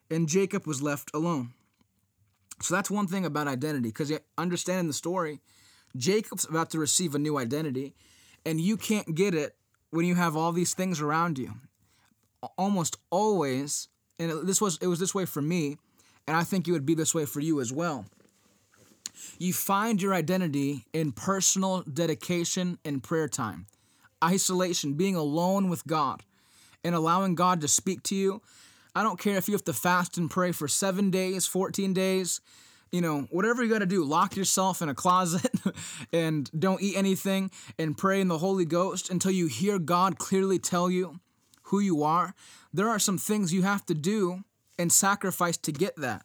And Jacob was left alone. So that's one thing about identity, because understanding the story, Jacob's about to receive a new identity, and you can't get it when you have all these things around you. Almost always, and this was it was this way for me, and I think it would be this way for you as well. You find your identity in personal dedication and prayer time, isolation, being alone with God, and allowing God to speak to you. I don't care if you have to fast and pray for seven days, 14 days, you know, whatever you got to do, lock yourself in a closet <laughs> and don't eat anything and pray in the Holy Ghost until you hear God clearly tell you who you are. There are some things you have to do and sacrifice to get that.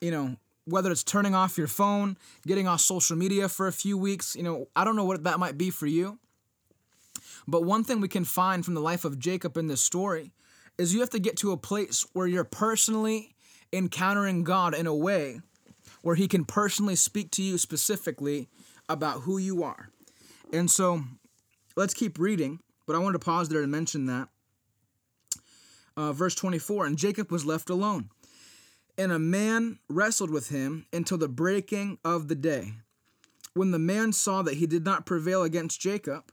You know, whether it's turning off your phone, getting off social media for a few weeks, you know, I don't know what that might be for you. But one thing we can find from the life of Jacob in this story is you have to get to a place where you're personally encountering God in a way where he can personally speak to you specifically about who you are. And so let's keep reading, but I wanted to pause there to mention that. Uh, verse 24 And Jacob was left alone and a man wrestled with him until the breaking of the day. When the man saw that he did not prevail against Jacob,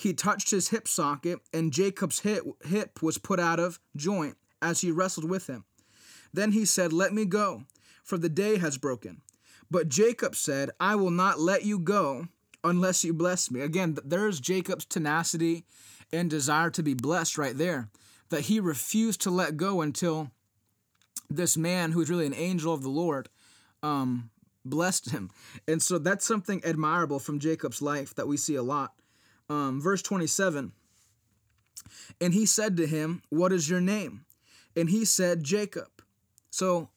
he touched his hip socket, and Jacob's hip, was put out of joint as he wrestled with him. Then he said, Let me go, for the day has broken. But Jacob said, I will not let you go unless you bless me. Again, there's Jacob's tenacity and desire to be blessed right there, that he refused to let go until this man who is really an angel of the Lord um, blessed him. And so that's something admirable from Jacob's life that we see a lot. Um, verse 27 And he said to him, What is your name? And he said, Jacob. So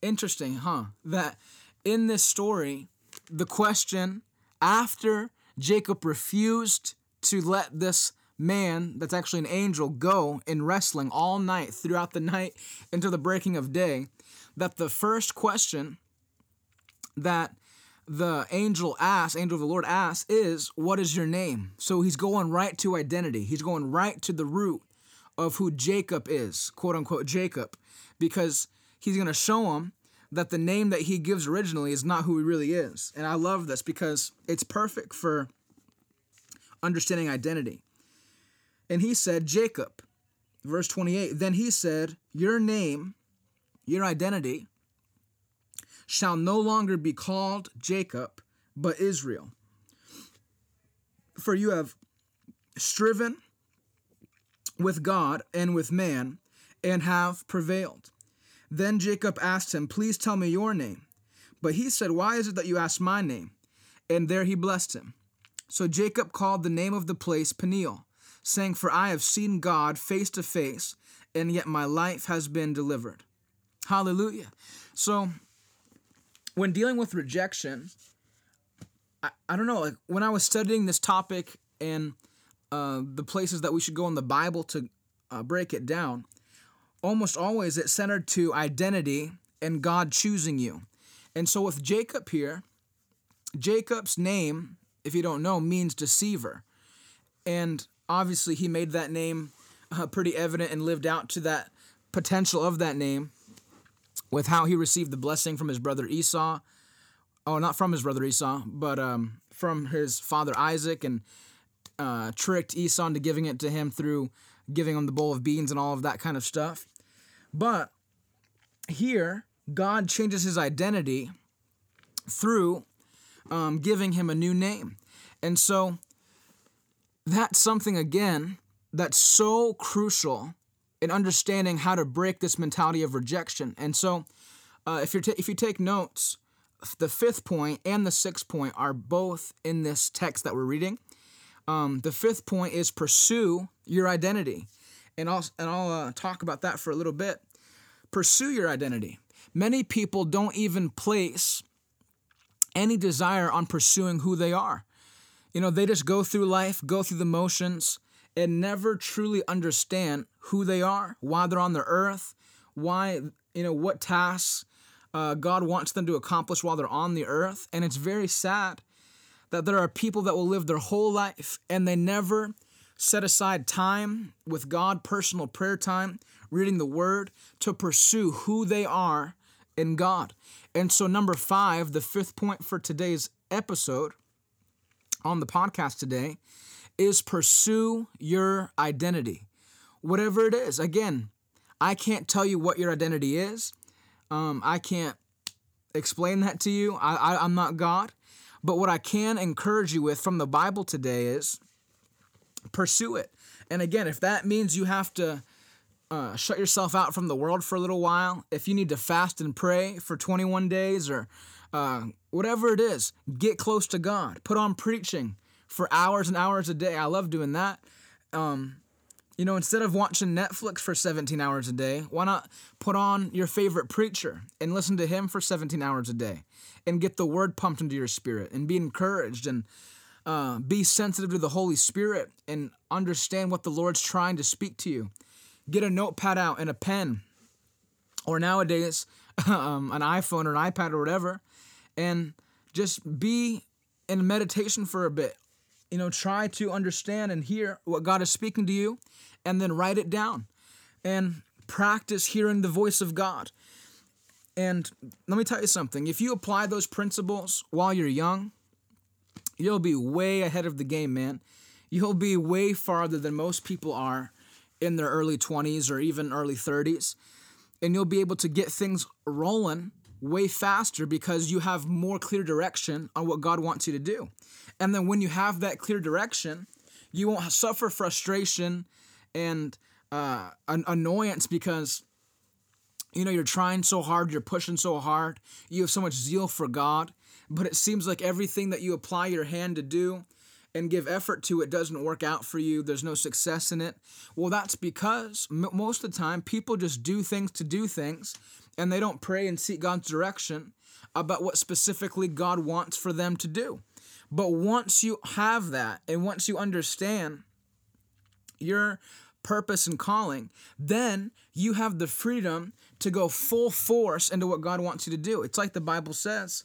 interesting, huh? That in this story, the question after Jacob refused to let this man that's actually an angel go in wrestling all night throughout the night into the breaking of day that the first question that the angel asks angel of the lord asks is what is your name? So he's going right to identity. He's going right to the root of who jacob is quote unquote jacob because he's going to show him that the name that he gives originally is not who he really is. And i love this because it's perfect for understanding identity. And he said, Jacob. Verse 28 Then he said, Your name, your identity, shall no longer be called Jacob, but Israel. For you have striven with God and with man and have prevailed. Then Jacob asked him, Please tell me your name. But he said, Why is it that you ask my name? And there he blessed him. So Jacob called the name of the place Peniel saying, For I have seen God face to face, and yet my life has been delivered. Hallelujah. So, when dealing with rejection, I, I don't know, like when I was studying this topic and uh, the places that we should go in the Bible to uh, break it down, almost always it centered to identity and God choosing you. And so with Jacob here, Jacob's name, if you don't know, means deceiver. And obviously he made that name uh, pretty evident and lived out to that potential of that name with how he received the blessing from his brother Esau. Oh, not from his brother Esau, but um, from his father Isaac, and uh, tricked Esau into giving it to him through giving him the bowl of beans and all of that kind of stuff. But here, God changes his identity through um, giving him a new name. And so that's something again that's so crucial in understanding how to break this mentality of rejection. And so, uh, if you ta- if you take notes, the fifth point and the sixth point are both in this text that we're reading. Um, the fifth point is pursue your identity, and I'll and I'll uh, talk about that for a little bit. Pursue your identity. Many people don't even place any desire on pursuing who they are. You know, they just go through life, go through the motions, and never truly understand who they are, why they're on the earth, why, you know, what tasks uh, God wants them to accomplish while they're on the earth. And it's very sad that there are people that will live their whole life and they never set aside time with God, personal prayer time, reading the word to pursue who they are in God. And so, number five, the fifth point for today's episode on the podcast today is pursue your identity. Whatever it is. Again, I can't tell you what your identity is. Um, I can't explain that to you. I, I, I'm not God. But what I can encourage you with from the Bible today is pursue it. And again, if that means you have to uh, shut yourself out from the world for a little while, if you need to fast and pray for 21 days or uh, whatever it is, get close to God. Put on preaching for hours and hours a day. I love doing that. Um, you know, instead of watching Netflix for 17 hours a day, why not put on your favorite preacher and listen to him for 17 hours a day and get the word pumped into your spirit and be encouraged and uh, be sensitive to the Holy Spirit and understand what the Lord's trying to speak to you. Get a notepad out and a pen, or nowadays, <laughs> um, an iPhone or an iPad or whatever, and just be in meditation for a bit. You know, try to understand and hear what God is speaking to you, and then write it down and practice hearing the voice of God. And let me tell you something if you apply those principles while you're young, you'll be way ahead of the game, man. You'll be way farther than most people are in their early 20s or even early 30s. And you'll be able to get things rolling way faster because you have more clear direction on what God wants you to do. And then when you have that clear direction, you won't suffer frustration and uh, an annoyance because you know you're trying so hard, you're pushing so hard, you have so much zeal for God, but it seems like everything that you apply your hand to do and give effort to it doesn't work out for you there's no success in it well that's because m- most of the time people just do things to do things and they don't pray and seek god's direction about what specifically god wants for them to do but once you have that and once you understand your purpose and calling then you have the freedom to go full force into what god wants you to do it's like the bible says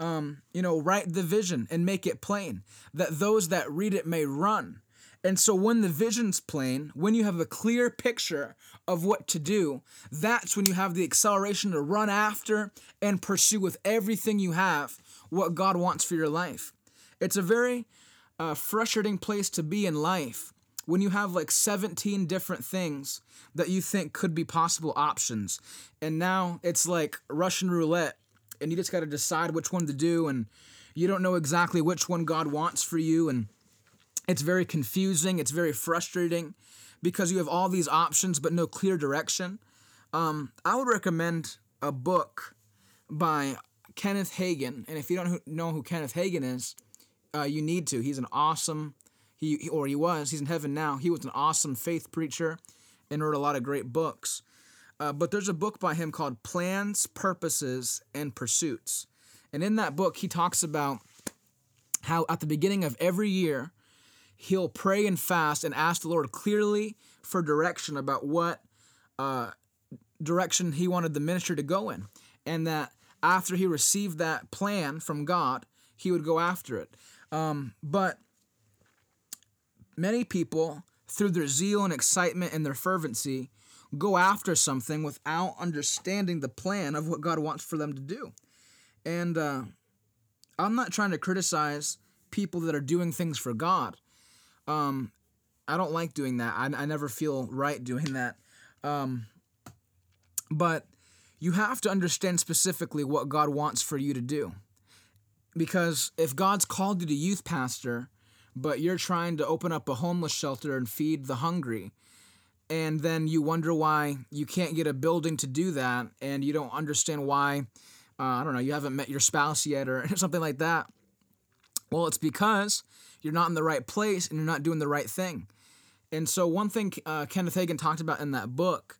um, you know, write the vision and make it plain, that those that read it may run. And so when the vision's plain, when you have a clear picture of what to do, that's when you have the acceleration to run after and pursue with everything you have what God wants for your life. It's a very uh, frustrating place to be in life when you have like 17 different things that you think could be possible options. And now it's like Russian roulette and you just got to decide which one to do and you don't know exactly which one God wants for you and it's very confusing, it's very frustrating because you have all these options but no clear direction. Um, I would recommend a book by Kenneth Hagin, and if you don't know who Kenneth Hagin is, uh, you need to. He's an awesome, he or he was, he's in heaven now. He was an awesome faith preacher and wrote a lot of great books. Uh, but there's a book by him called Plans, Purposes, and Pursuits. And in that book, he talks about how at the beginning of every year, he'll pray and fast and ask the Lord clearly for direction about what uh, direction he wanted the ministry to go in. And that after he received that plan from God, he would go after it. Um, but many people, through their zeal and excitement and their fervency, go after something without understanding the plan of what God wants for them to do. And uh, I'm not trying to criticize people that are doing things for God. Um, I don't like doing that. I, I never feel right doing that. Um, but you have to understand specifically what God wants for you to do. Because if God's called you to youth pastor, but you're trying to open up a homeless shelter and feed the hungry, and then you wonder why you can't get a building to do that and you don't understand why uh, i don't know you haven't met your spouse yet or <laughs> something like that well it's because you're not in the right place and you're not doing the right thing. And so one thing uh, kenneth hagin talked about in that book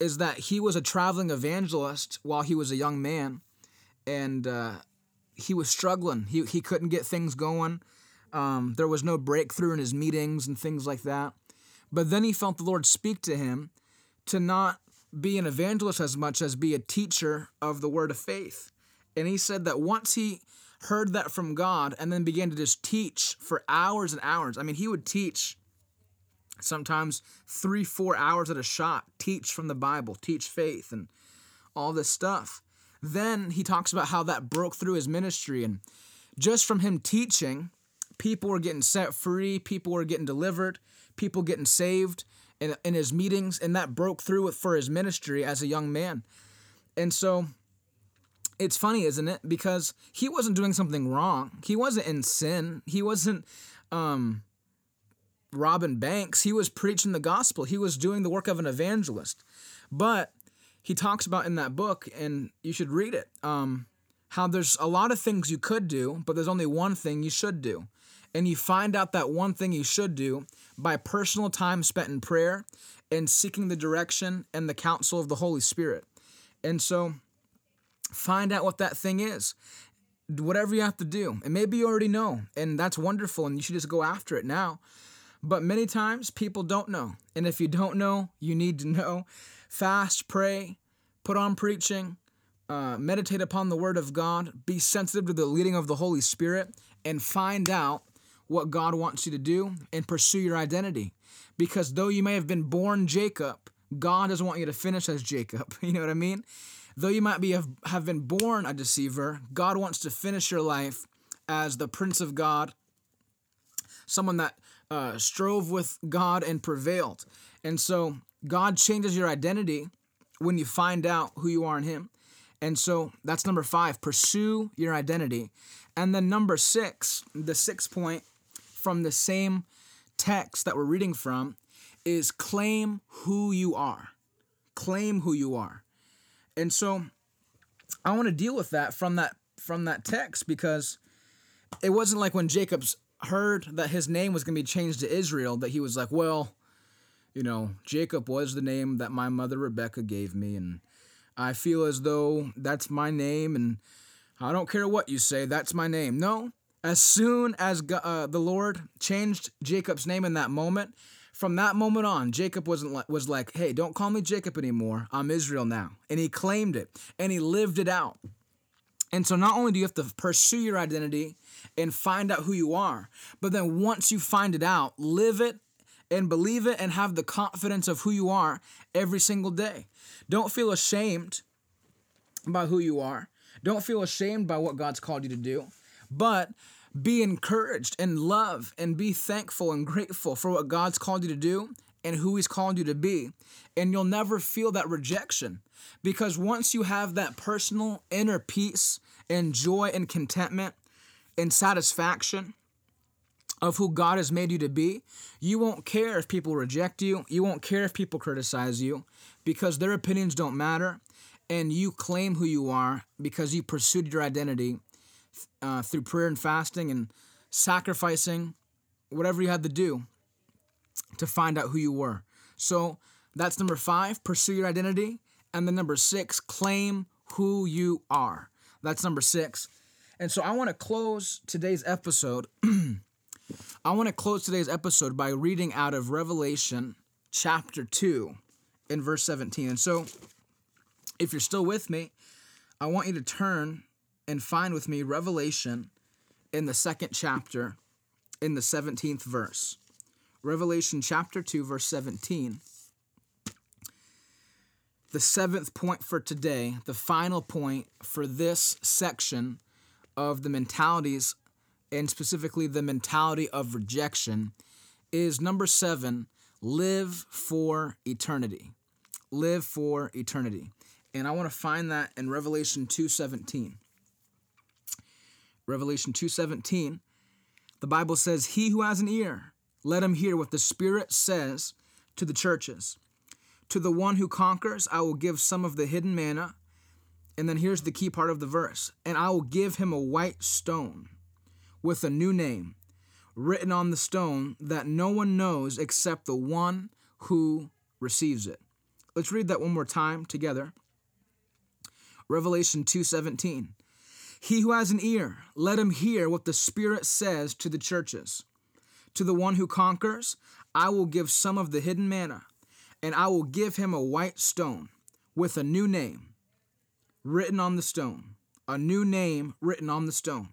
is that he was a traveling evangelist while he was a young man and uh, he was struggling. He, he couldn't get things going. Um, there was no breakthrough in his meetings and things like that. But then he felt the Lord speak to him to not be an evangelist as much as be a teacher of the word of faith. And he said that once he heard that from God and then began to just teach for hours and hours, I mean, he would teach sometimes three, four hours at a shot, teach from the Bible, teach faith, and all this stuff. Then he talks about how that broke through his ministry. And just from him teaching, people were getting set free, people were getting delivered, people getting saved in, in his meetings, and that broke through for his ministry as a young man. And so it's funny, isn't it? Because he wasn't doing something wrong. He wasn't in sin. He wasn't um, robbing banks. He was preaching the gospel. He was doing the work of an evangelist. But he talks about in that book, and you should read it, um, how there's a lot of things you could do, but there's only one thing you should do. And you find out that one thing you should do by personal time spent in prayer and seeking the direction and the counsel of the Holy Spirit. And so find out what that thing is. Whatever you have to do. And maybe you already know, and that's wonderful, and you should just go after it now. But many times people don't know. And if you don't know, you need to know. Fast, pray, put on preaching, uh, meditate upon the Word of God, be sensitive to the leading of the Holy Spirit, and find out what God wants you to do and pursue your identity. Because though you may have been born Jacob, God doesn't want you to finish as Jacob. <laughs> You know what I mean? Though you might be have, have been born a deceiver, God wants to finish your life as the Prince of God, someone that uh, strove with God and prevailed. And so God changes your identity when you find out who you are in Him. And so that's number five pursue your identity. And then number six, the sixth point from the same text that we're reading from is claim who you are. Claim who you are. And so I want to deal with that from that from that text because it wasn't like when Jacob's heard that his name was going to be changed to Israel that he was like, well, you know, Jacob was the name that my mother Rebecca gave me and I feel as though that's my name and I don't care what you say, that's my name. No, as soon as uh, the Lord changed Jacob's name in that moment, from that moment on, Jacob wasn't like, was like, "Hey, don't call me Jacob anymore. I'm Israel now." And he claimed it and he lived it out. And so not only do you have to pursue your identity and find out who you are, but then once you find it out, live it and believe it and have the confidence of who you are every single day. Don't feel ashamed by who you are. Don't feel ashamed by what God's called you to do, but be encouraged and love and be thankful and grateful for what God's called you to do and who He's called you to be. And you'll never feel that rejection because once you have that personal inner peace and joy and contentment and satisfaction, of who God has made you to be, you won't care if people reject you. You won't care if people criticize you because their opinions don't matter. And you claim who you are because you pursued your identity uh, through prayer and fasting and sacrificing whatever you had to do to find out who you were. So that's number five, pursue your identity. And then number six, claim who you are. That's number six. And so I want to close today's episode. <clears throat> I want to close today's episode by reading out of Revelation chapter 2 in verse 17. And so if you're still with me, I want you to turn and find with me Revelation in the second chapter, in the 17th verse. Revelation chapter 2, verse 17. The seventh point for today, the final point for this section of the mentalities, and specifically the mentality of rejection, is number seven live for eternity. Live for eternity. And I want to find that in Revelation 2:17. Revelation 2:17, the Bible says, "He who has an ear, let him hear what the Spirit says to the churches. To the one who conquers, I will give some of the hidden manna." And then here's the key part of the verse, "And I will give him a white stone with a new name written on the stone that no one knows except the one who receives it." Let's read that one more time together. Revelation 2:17. He who has an ear, let him hear what the Spirit says to the churches. To the one who conquers, I will give some of the hidden manna, and I will give him a white stone with a new name written on the stone. A new name written on the stone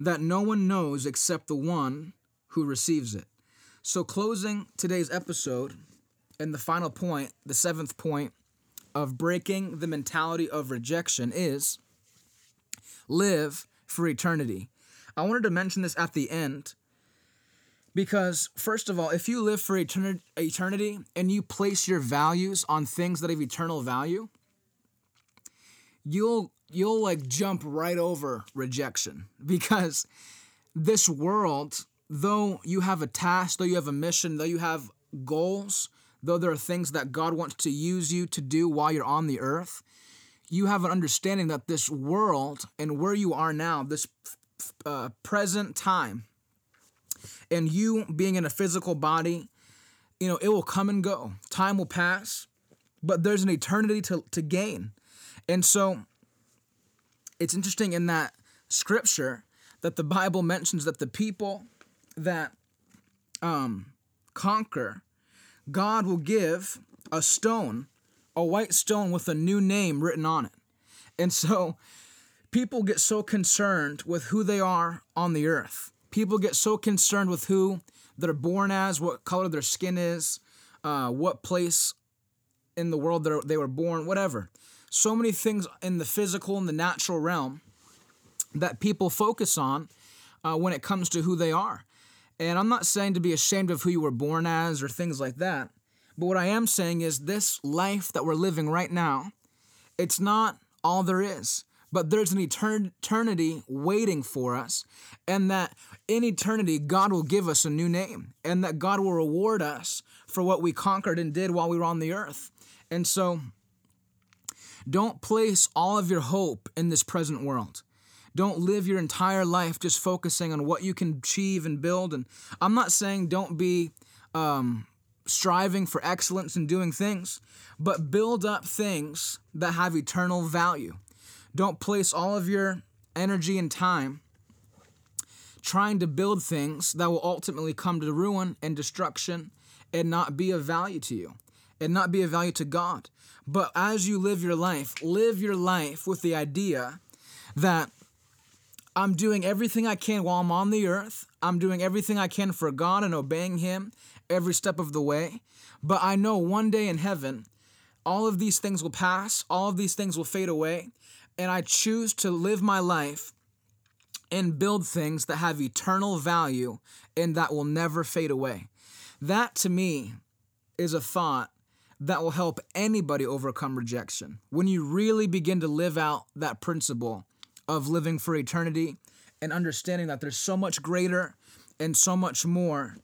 that no one knows except the one who receives it. So, closing today's episode, and the final point, the seventh point of breaking the mentality of rejection is live for eternity. I wanted to mention this at the end because, first of all, if you live for eternity and you place your values on things that have eternal value, you'll you'll like jump right over rejection <laughs> because this world though you have a task though you have a mission though you have goals though there are things that God wants to use you to do while you're on the earth you have an understanding that this world and where you are now this uh, present time and you being in a physical body you know it will come and go. Time will pass but there's an eternity to, to gain. And so it's interesting in that scripture that the Bible mentions that the people that um, conquer, God will give a stone, a white stone with a new name written on it. And so people get so concerned with who they are on the earth. People get so concerned with who they're born as, what color their skin is, uh, what place in the world they were born, whatever so many things in the physical and the natural realm that people focus on uh, when it comes to who they are. And I'm not saying to be ashamed of who you were born as or things like that. But what I am saying is this life that we're living right now, it's not all there is. But there's an eternity waiting for us, and that in eternity, God will give us a new name, and that God will reward us for what we conquered and did while we were on the earth. And so, don't place all of your hope in this present world. Don't live your entire life just focusing on what you can achieve and build. And I'm not saying don't be um, striving for excellence in doing things, but build up things that have eternal value. Don't place all of your energy and time trying to build things that will ultimately come to ruin and destruction and not be of value to you and not be of value to God. But as you live your life, live your life with the idea that I'm doing everything I can while I'm on the earth. I'm doing everything I can for God and obeying Him every step of the way. But I know one day in heaven, all of these things will pass, all of these things will fade away, and I choose to live my life and build things that have eternal value and that will never fade away. That to me is a thought that will help anybody overcome rejection. When you really begin to live out that principle of living for eternity and understanding that there's so much greater and so much more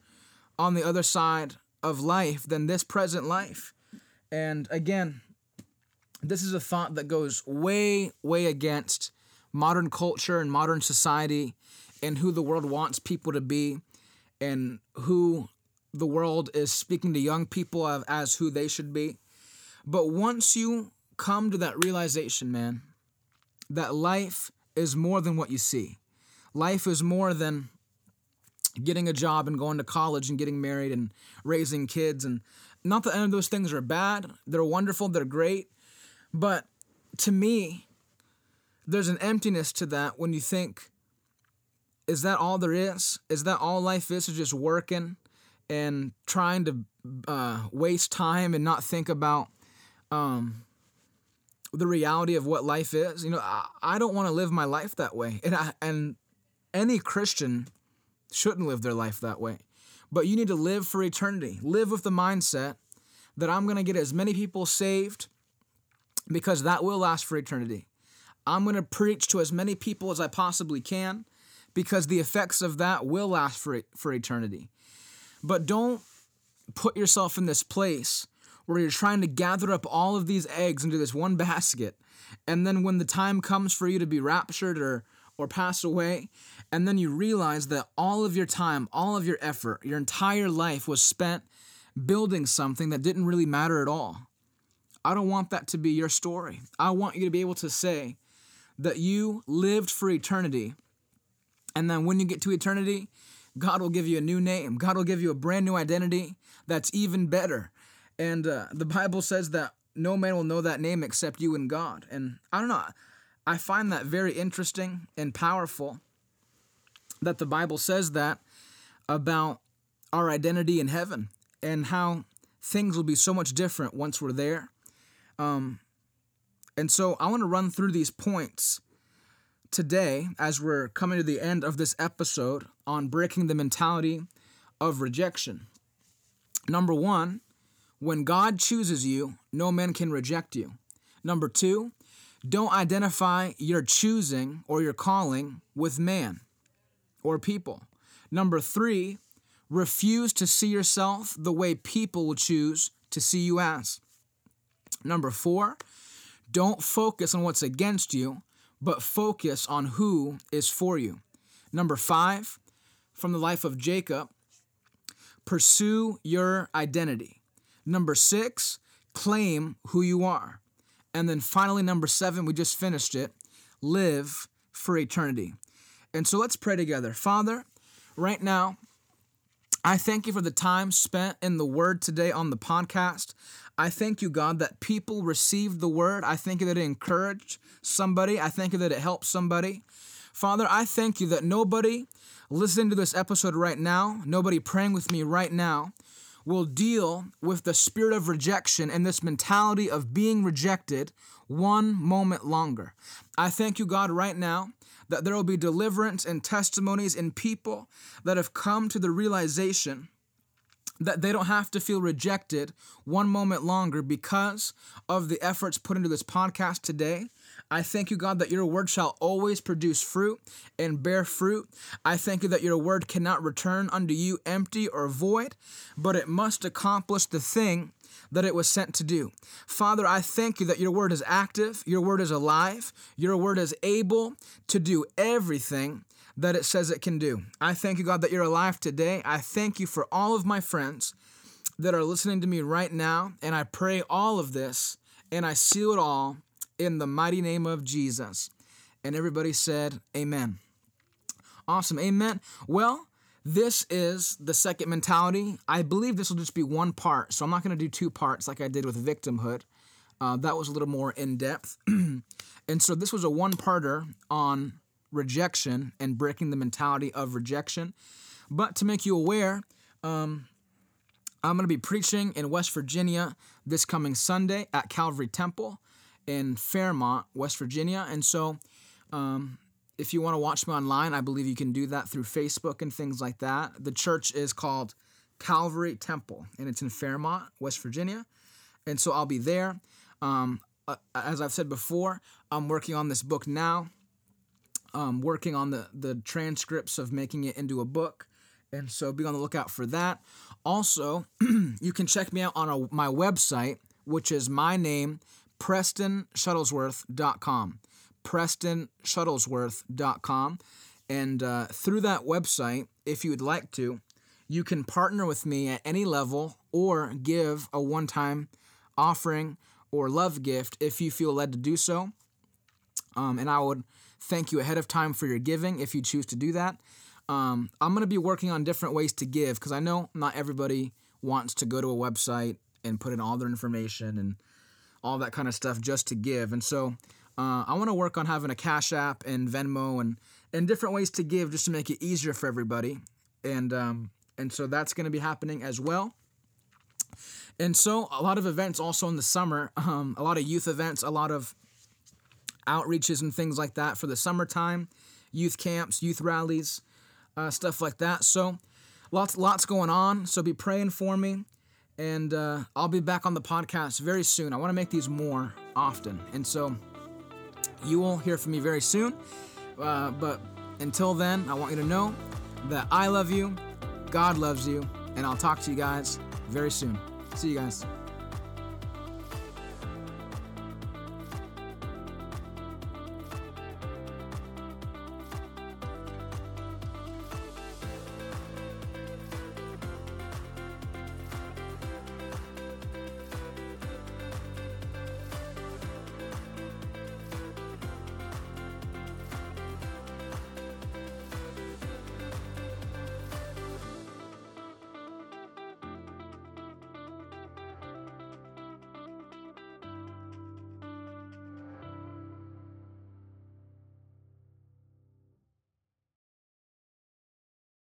on the other side of life than this present life. And again, this is a thought that goes way, way against modern culture and modern society and who the world wants people to be and who the world is speaking to young people as who they should be. But once you come to that realization, man, that life is more than what you see. Life is more than getting a job and going to college and getting married and raising kids. And not that any of those things are bad, they're wonderful, they're great. But to me, there's an emptiness to that when you think, is that all there is? Is that all life is? Is just working and trying to uh, waste time and not think about um, the reality of what life is. You know, I, I don't want to live my life that way, and I, and any Christian shouldn't live their life that way. But you need to live for eternity. Live with the mindset that I'm going to get as many people saved because that will last for eternity. I'm going to preach to as many people as I possibly can because the effects of that will last for, for eternity. But don't put yourself in this place where you're trying to gather up all of these eggs into this one basket. And then when the time comes for you to be raptured or or pass away, and then you realize that all of your time, all of your effort, your entire life was spent building something that didn't really matter at all. I don't want that to be your story. I want you to be able to say that you lived for eternity. And then when you get to eternity, God will give you a new name. God will give you a brand new identity that's even better. And uh, the Bible says that no man will know that name except you and God. And I don't know, I find that very interesting and powerful that the Bible says that about our identity in heaven and how things will be so much different once we're there. Um, and so I want to run through these points today as we're coming to the end of this episode on breaking the mentality of rejection. Number one, when God chooses you, no man can reject you. Number two, Don't identify your choosing or your calling with man or people. Number three, refuse to see yourself the way people will choose to see you as. Number four, don't focus on what's against you, but focus on who is for you. Number five, from the life of Jacob, pursue your identity. Number six, claim who you are. And then finally, number seven, we just finished it live for eternity. And so let's pray together. Father, right now, I thank you for the time spent in the Word today on the podcast. I thank you, God, that people received the Word. I thank you that it encouraged somebody. I thank you that it helped somebody. Father, I thank you that nobody listening to this episode right now, nobody praying with me right now, will deal with the spirit of rejection and this mentality of being rejected one moment longer. I thank you, God, right now that there will be deliverance and testimonies in people that have come to the realization that they don't have to feel rejected one moment longer because of the efforts put into this podcast today. I thank you, God, that your word shall always produce fruit and bear fruit. I thank you that your word cannot return unto you empty or void, but it must accomplish the thing that it was sent to do. Father, I thank you that your word is active, your word is alive, your word is able to do everything that it says it can do. I thank you, God, that you're alive today. I thank you for all of my friends that are listening to me right now, and I pray all of this and I seal it all in the mighty name of Jesus. And everybody said, Amen. Awesome. Amen. Well, this is the second mentality. I believe this will just be one part, so I'm not going to do two parts like I did with victimhood. Uh, that was a little more in depth. <clears throat> and so this was a one parter on rejection and breaking the mentality of rejection. But to make you aware, um, I'm going to be preaching in West Virginia this coming Sunday at Calvary Temple in Fairmont, West Virginia. And so um, if you want to watch me online, I believe you can do that through Facebook and things like that. The church is called Calvary Temple, and it's in Fairmont, West Virginia. And so I'll be there. Um, uh, as I've said before, I'm working on this book now. Um, working on the the transcripts of making it into a book, and so be on the lookout for that. Also, <clears throat> you can check me out on a, my website, which is my name, PrestonShuttlesworth.com. PrestonShuttlesworth.com. And uh, through that website, if you would like to, you can partner with me at any level or give a one time offering or love gift if you feel led to do so. Um, and I would thank you ahead of time for your giving if you choose to do that. Um, I'm going to be working on different ways to give because I know not everybody wants to go to a website and put in all their information and all that kind of stuff just to give. And so uh, I want to work on having a Cash App and Venmo and and different ways to give just to make it easier for everybody. And um, and so that's going to be happening as well. And so a lot of events also in the summer, um, a lot of youth events, a lot of outreaches and things like that for the summertime, youth camps, youth rallies, uh, stuff like that. So lots lots going on. So be praying for me and uh, I'll be back on the podcast very soon. I want to make these more often, and so you will hear from me very soon. Uh, but until then, I want you to know that I love you, God loves you, and I'll talk to you guys very soon. See you guys.